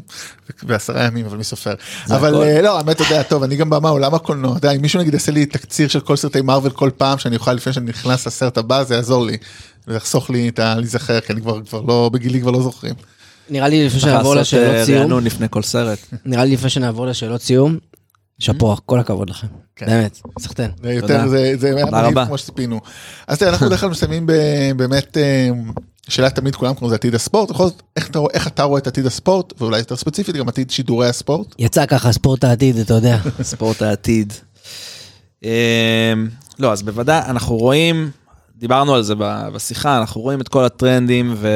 ועשרה ימים, אבל מי סופר. אבל. אה, לא, האמת, אתה יודע, טוב, אני גם בא מהעולם הקולנוע, אתה יודע, אם מישהו נגיד יעשה לי תקציר של כל סרטי מארוול כל פעם, שאני אוכל לפני שאני נכנס לסרט הבא, זה יעזור לי. זה יחסוך לי את הלהיזכר, כי אני כבר כבר לא, בגילי כבר לא זוכרים. נראה לי לפני שנעבור לשאלות אה, סיום, רענון לפני כל סרט. נראה לי לפני שנעבור לשאלות סיום, שאפו, כל הכבוד לכם. כן. באמת, סחטיין. זה יותר, תודה. זה, זה היה מגניב. כמו שציפינו. אז תראה, אנחנו בדרך כלל מסיימים ב- באמת, אה, שאלה תמיד כולם קוראים לזה עתיד הספורט, בכל זאת, איך אתה, רואה- את עתיד הספורט, ואולי יותר ספציפית גם עתיד שידורי הספורט? יצא ככה, ספורט העתיד, אתה יודע. ספורט העתיד. אמ, לא, אז בוודאי, אנחנו רואים, דיברנו על זה בשיחה, אנחנו רואים את כל הטרנדים, ו...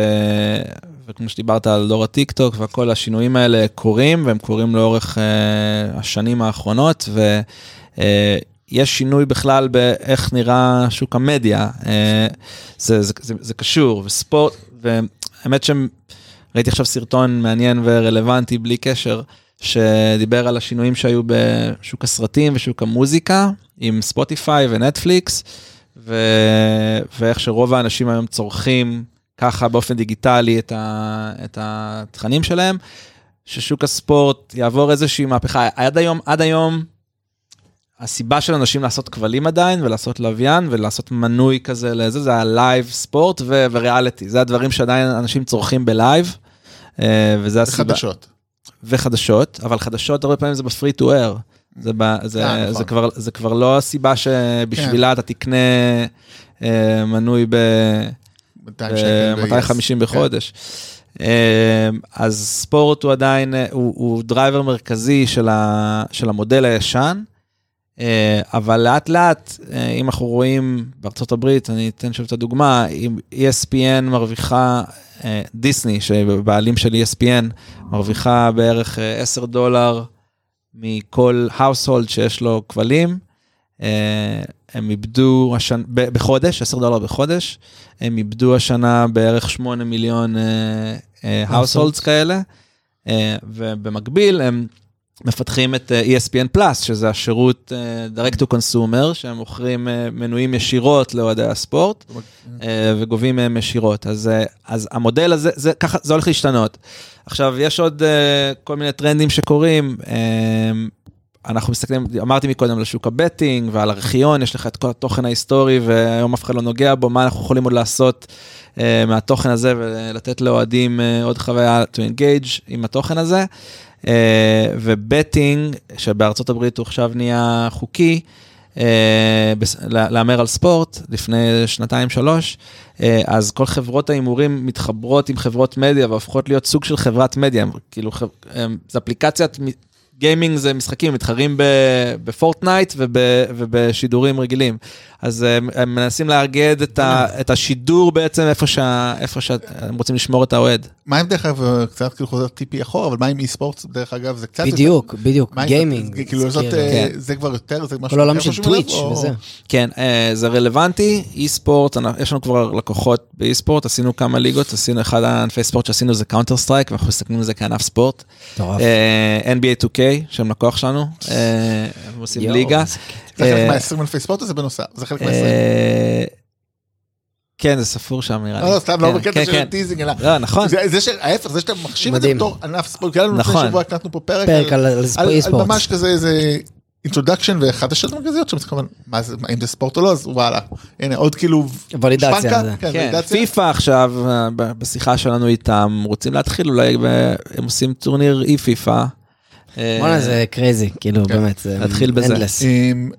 וכמו שדיברת על דור הטיק טוק, וכל השינויים האלה קורים, והם קורים לאורך uh, השנים האחרונות, ויש שינוי בכלל באיך נראה שוק המדיה. Uh, זה, זה, זה, זה קשור, וספורט, והאמת שראיתי עכשיו סרטון מעניין ורלוונטי, בלי קשר, שדיבר על השינויים שהיו בשוק הסרטים ושוק המוזיקה, עם ספוטיפיי ונטפליקס, ו... ואיך שרוב האנשים היום צורכים ככה באופן דיגיטלי את, ה... את התכנים שלהם, ששוק הספורט יעבור איזושהי מהפכה. עד היום, עד היום, הסיבה של אנשים לעשות כבלים עדיין, ולעשות לוויין, ולעשות מנוי כזה לזה, זה ה live sports ו- וריאליטי. זה הדברים שעדיין אנשים צורכים ב live, אה, וזה הסיבה. חדשות. וחדשות, אבל חדשות הרבה פעמים זה ב free to air. זה, ב, זה, אה, נכון. זה, כבר, זה כבר לא הסיבה שבשבילה אתה תקנה אה, מנוי ב... 200 שקל. ב- 250 בחודש. אה, אז ספורט הוא עדיין, אה, הוא, הוא driver מרכזי של, ה, של המודל הישן, אה, אבל לאט לאט, אה, אם אנחנו רואים בארצות הברית, אני אתן שוב את הדוגמה, אם ESPN מרוויחה, אה, דיסני, שבעלים של ESPN, מרוויחה בערך אה, 10 דולר מכל household שיש לו כבלים. אה, הם איבדו השנה, בחודש, 10 דולר בחודש, הם איבדו השנה בערך 8 מיליון אה, אה, households כאלה, אה, ובמקביל הם מפתחים את אה, ESPN פלאס, שזה השירות אה, direct to consumer, שהם מוכרים אה, מנויים ישירות לאוהדי הספורט, וגובים מהם ישירות. אז, אז המודל הזה, זה, ככה, זה הולך להשתנות. עכשיו, יש עוד כל מיני טרנדים שקורים. אנחנו מסתכלים, אמרתי מקודם על שוק הבטינג ועל ארכיון, יש לך את כל התוכן ההיסטורי והיום אף אחד לא נוגע בו, מה אנחנו יכולים עוד לעשות uh, מהתוכן הזה ולתת לאוהדים uh, עוד חוויה to engage עם התוכן הזה. Uh, ובטינג, שבארצות הברית הוא עכשיו נהיה חוקי, לה- להמר על ספורט לפני שנתיים-שלוש, uh, אז כל חברות ההימורים מתחברות עם חברות מדיה והופכות להיות סוג של חברת מדיה, כאילו, זה אפליקציית gaming זה משחקים, מתחרים בפורטנייט וב- ובשידורים רגילים. אז הם, מנסים לאגד את, השידור בעצם איפה שהם רוצים לשמור את האוהד. מה עם דרך אגב, קצת כאילו חוזר טיפה אחורה, אבל מה עם esports דרך אגב, זה קצת... בדיוק, בדיוק, gaming. כאילו זאת, מזכיר. אה, כן. זה כבר יותר, זה משהו... כל העולם של טוויץ' או- וזה. כן, אה, זה רלוונטי, אי ספורט, יש לנו כבר לקוחות באי ספורט, עשינו כמה ליגות, עשינו אחד הענפי ספורט שעשינו זה קאונטר סטרייק, ואנחנו מסתכלים על זה כענף ספורט. מטורף. אה, NBA 2K, שהם לקוח שלנו, אה, הם עושים ליגה. זה חלק אה, מה-20 אלפי ספורט או זה בנוסף? זה חלק מה-20. אה, כן, זה ספור שם נראה לי. לא, סתם, לא כן, בקטע כן, של כן. טיזינג, אלא... לא, נכון. זה- זה של- ההפך, זה שאתה מחשיב את זה. בתור ענף ספורט, כי היה לנו לפני נכון. שבוע הקלטנו פה פרק פרק על על על- ספורט. ממש כזה איזה introduction ואחת השאלות המרכזיות שם זה כמובן מה זה האם זה ספורט או לא אז וואלה הנה עוד כאילו ולידציה. כן, כן, ולידציה. פיפ"א עכשיו, אה, ב- בשיחה שלנו איתם, רוצים להתחיל אולי, הם עושים טורניר eFIFA. אה, וואלה זה crazy, כאילו כן. באמת, זה נתחיל בזה. endless. אמ,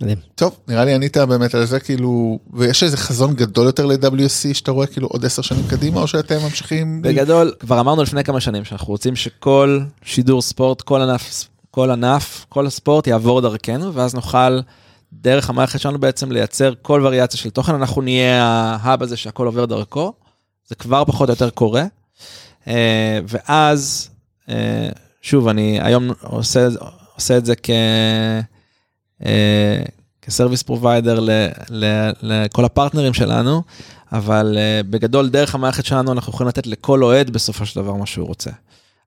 מדהים. טוב נראה לי ענית באמת על זה כאילו ויש איזה חזון גדול יותר ל-WSC שאתה רואה כאילו עוד עשר שנים קדימה או שאתם ממשיכים בגדול, כבר אמרנו לפני כמה שנים שאנחנו רוצים שכל שידור ספורט, כל ענף, כל ענף, כל הספורט יעבור דרכנו, ואז נוכל, דרך המערכת שלנו בעצם, לייצר כל וריאציה של תוכן, אנחנו נהיה ה hub הזה שהכל עובר דרכו, זה כבר פחות או יותר קורה. אה, ואז, אה, שוב, אני היום עושה, עושה את זה כ... אה, כ service provider לכל הפרטנרים שלנו, אבל uh, בגדול דרך המערכת שלנו אנחנו יכולים לתת לכל אוהד בסופו של דבר מה שהוא רוצה.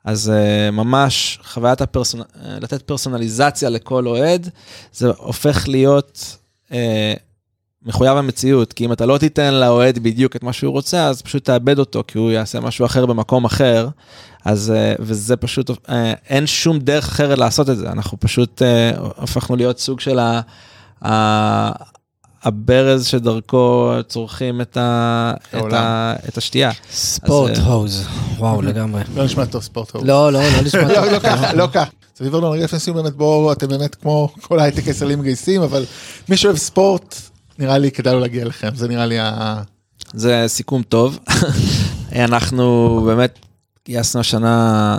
אז uh, ממש חוויית הפרסונ... לתת פרסונליזציה לכל אוהד, זה הופך להיות מחויב המציאות, כי אם אתה לא תיתן לאוהד בדיוק את מה שהוא רוצה, אז פשוט תאבד אותו, כי הוא יעשה משהו אחר במקום אחר, אז, uh, וזה פשוט, uh, אין שום דרך אחרת לעשות את זה, אנחנו פשוט uh, הפכנו להיות סוג של ה... ה- הברז שדרכו צורכים את, ה, את. ה, את השתייה. ספורט אה, הוז, וואו לגמרי. לא נשמע טוב ספורט טוב. לא, לא, לא נשמע לא, טוב. לא ככה, לא ככה. סביב ארנון, רגע לפני סיום באמת בואו, אתם באמת כמו כל ההייטק הישראלי מגייסים, אבל מי שאוהב ספורט, נראה לי כדאי לו להגיע אליכם, זה נראה לי ה... זה סיכום טוב. אנחנו באמת גייסנו השנה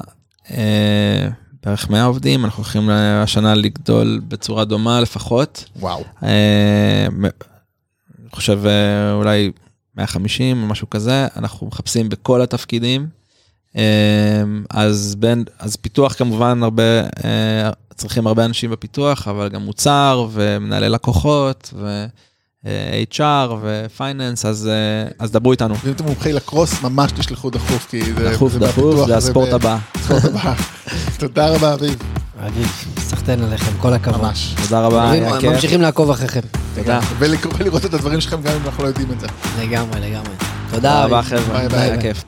אה, בערך 100 עובדים, אנחנו הולכים השנה לגדול בצורה דומה לפחות. וואו. אה, אני חושב אה, אולי 150 או משהו כזה, אנחנו מחפשים בכל התפקידים. אה, אז בין, אז פיתוח כמובן הרבה, אה, צריכים הרבה אנשים בפיתוח, אבל גם מוצר ומנהלי לקוחות ו... אה, HR ופייננס, אז, אה, אז דברו איתנו. ואם אתם מומחי לקרוס, ממש תשלחו דחוף, כי זה... דחוף, זה דחוף, זה הספורט הבא. הספורט הבא. תודה רבה, אביב. אביב, סחטיין עליכם, כל הכבוד. ממש. תודה רבה, היה כיף. ממשיכים לעקוב אחריכם. תודה. ולקרוא- ולראות את הדברים שלכם גם אם אנחנו לא יודעים את זה. לגמרי, לגמרי. תודה. רבה. חבר'ה, ביי, ביי. היה כיף.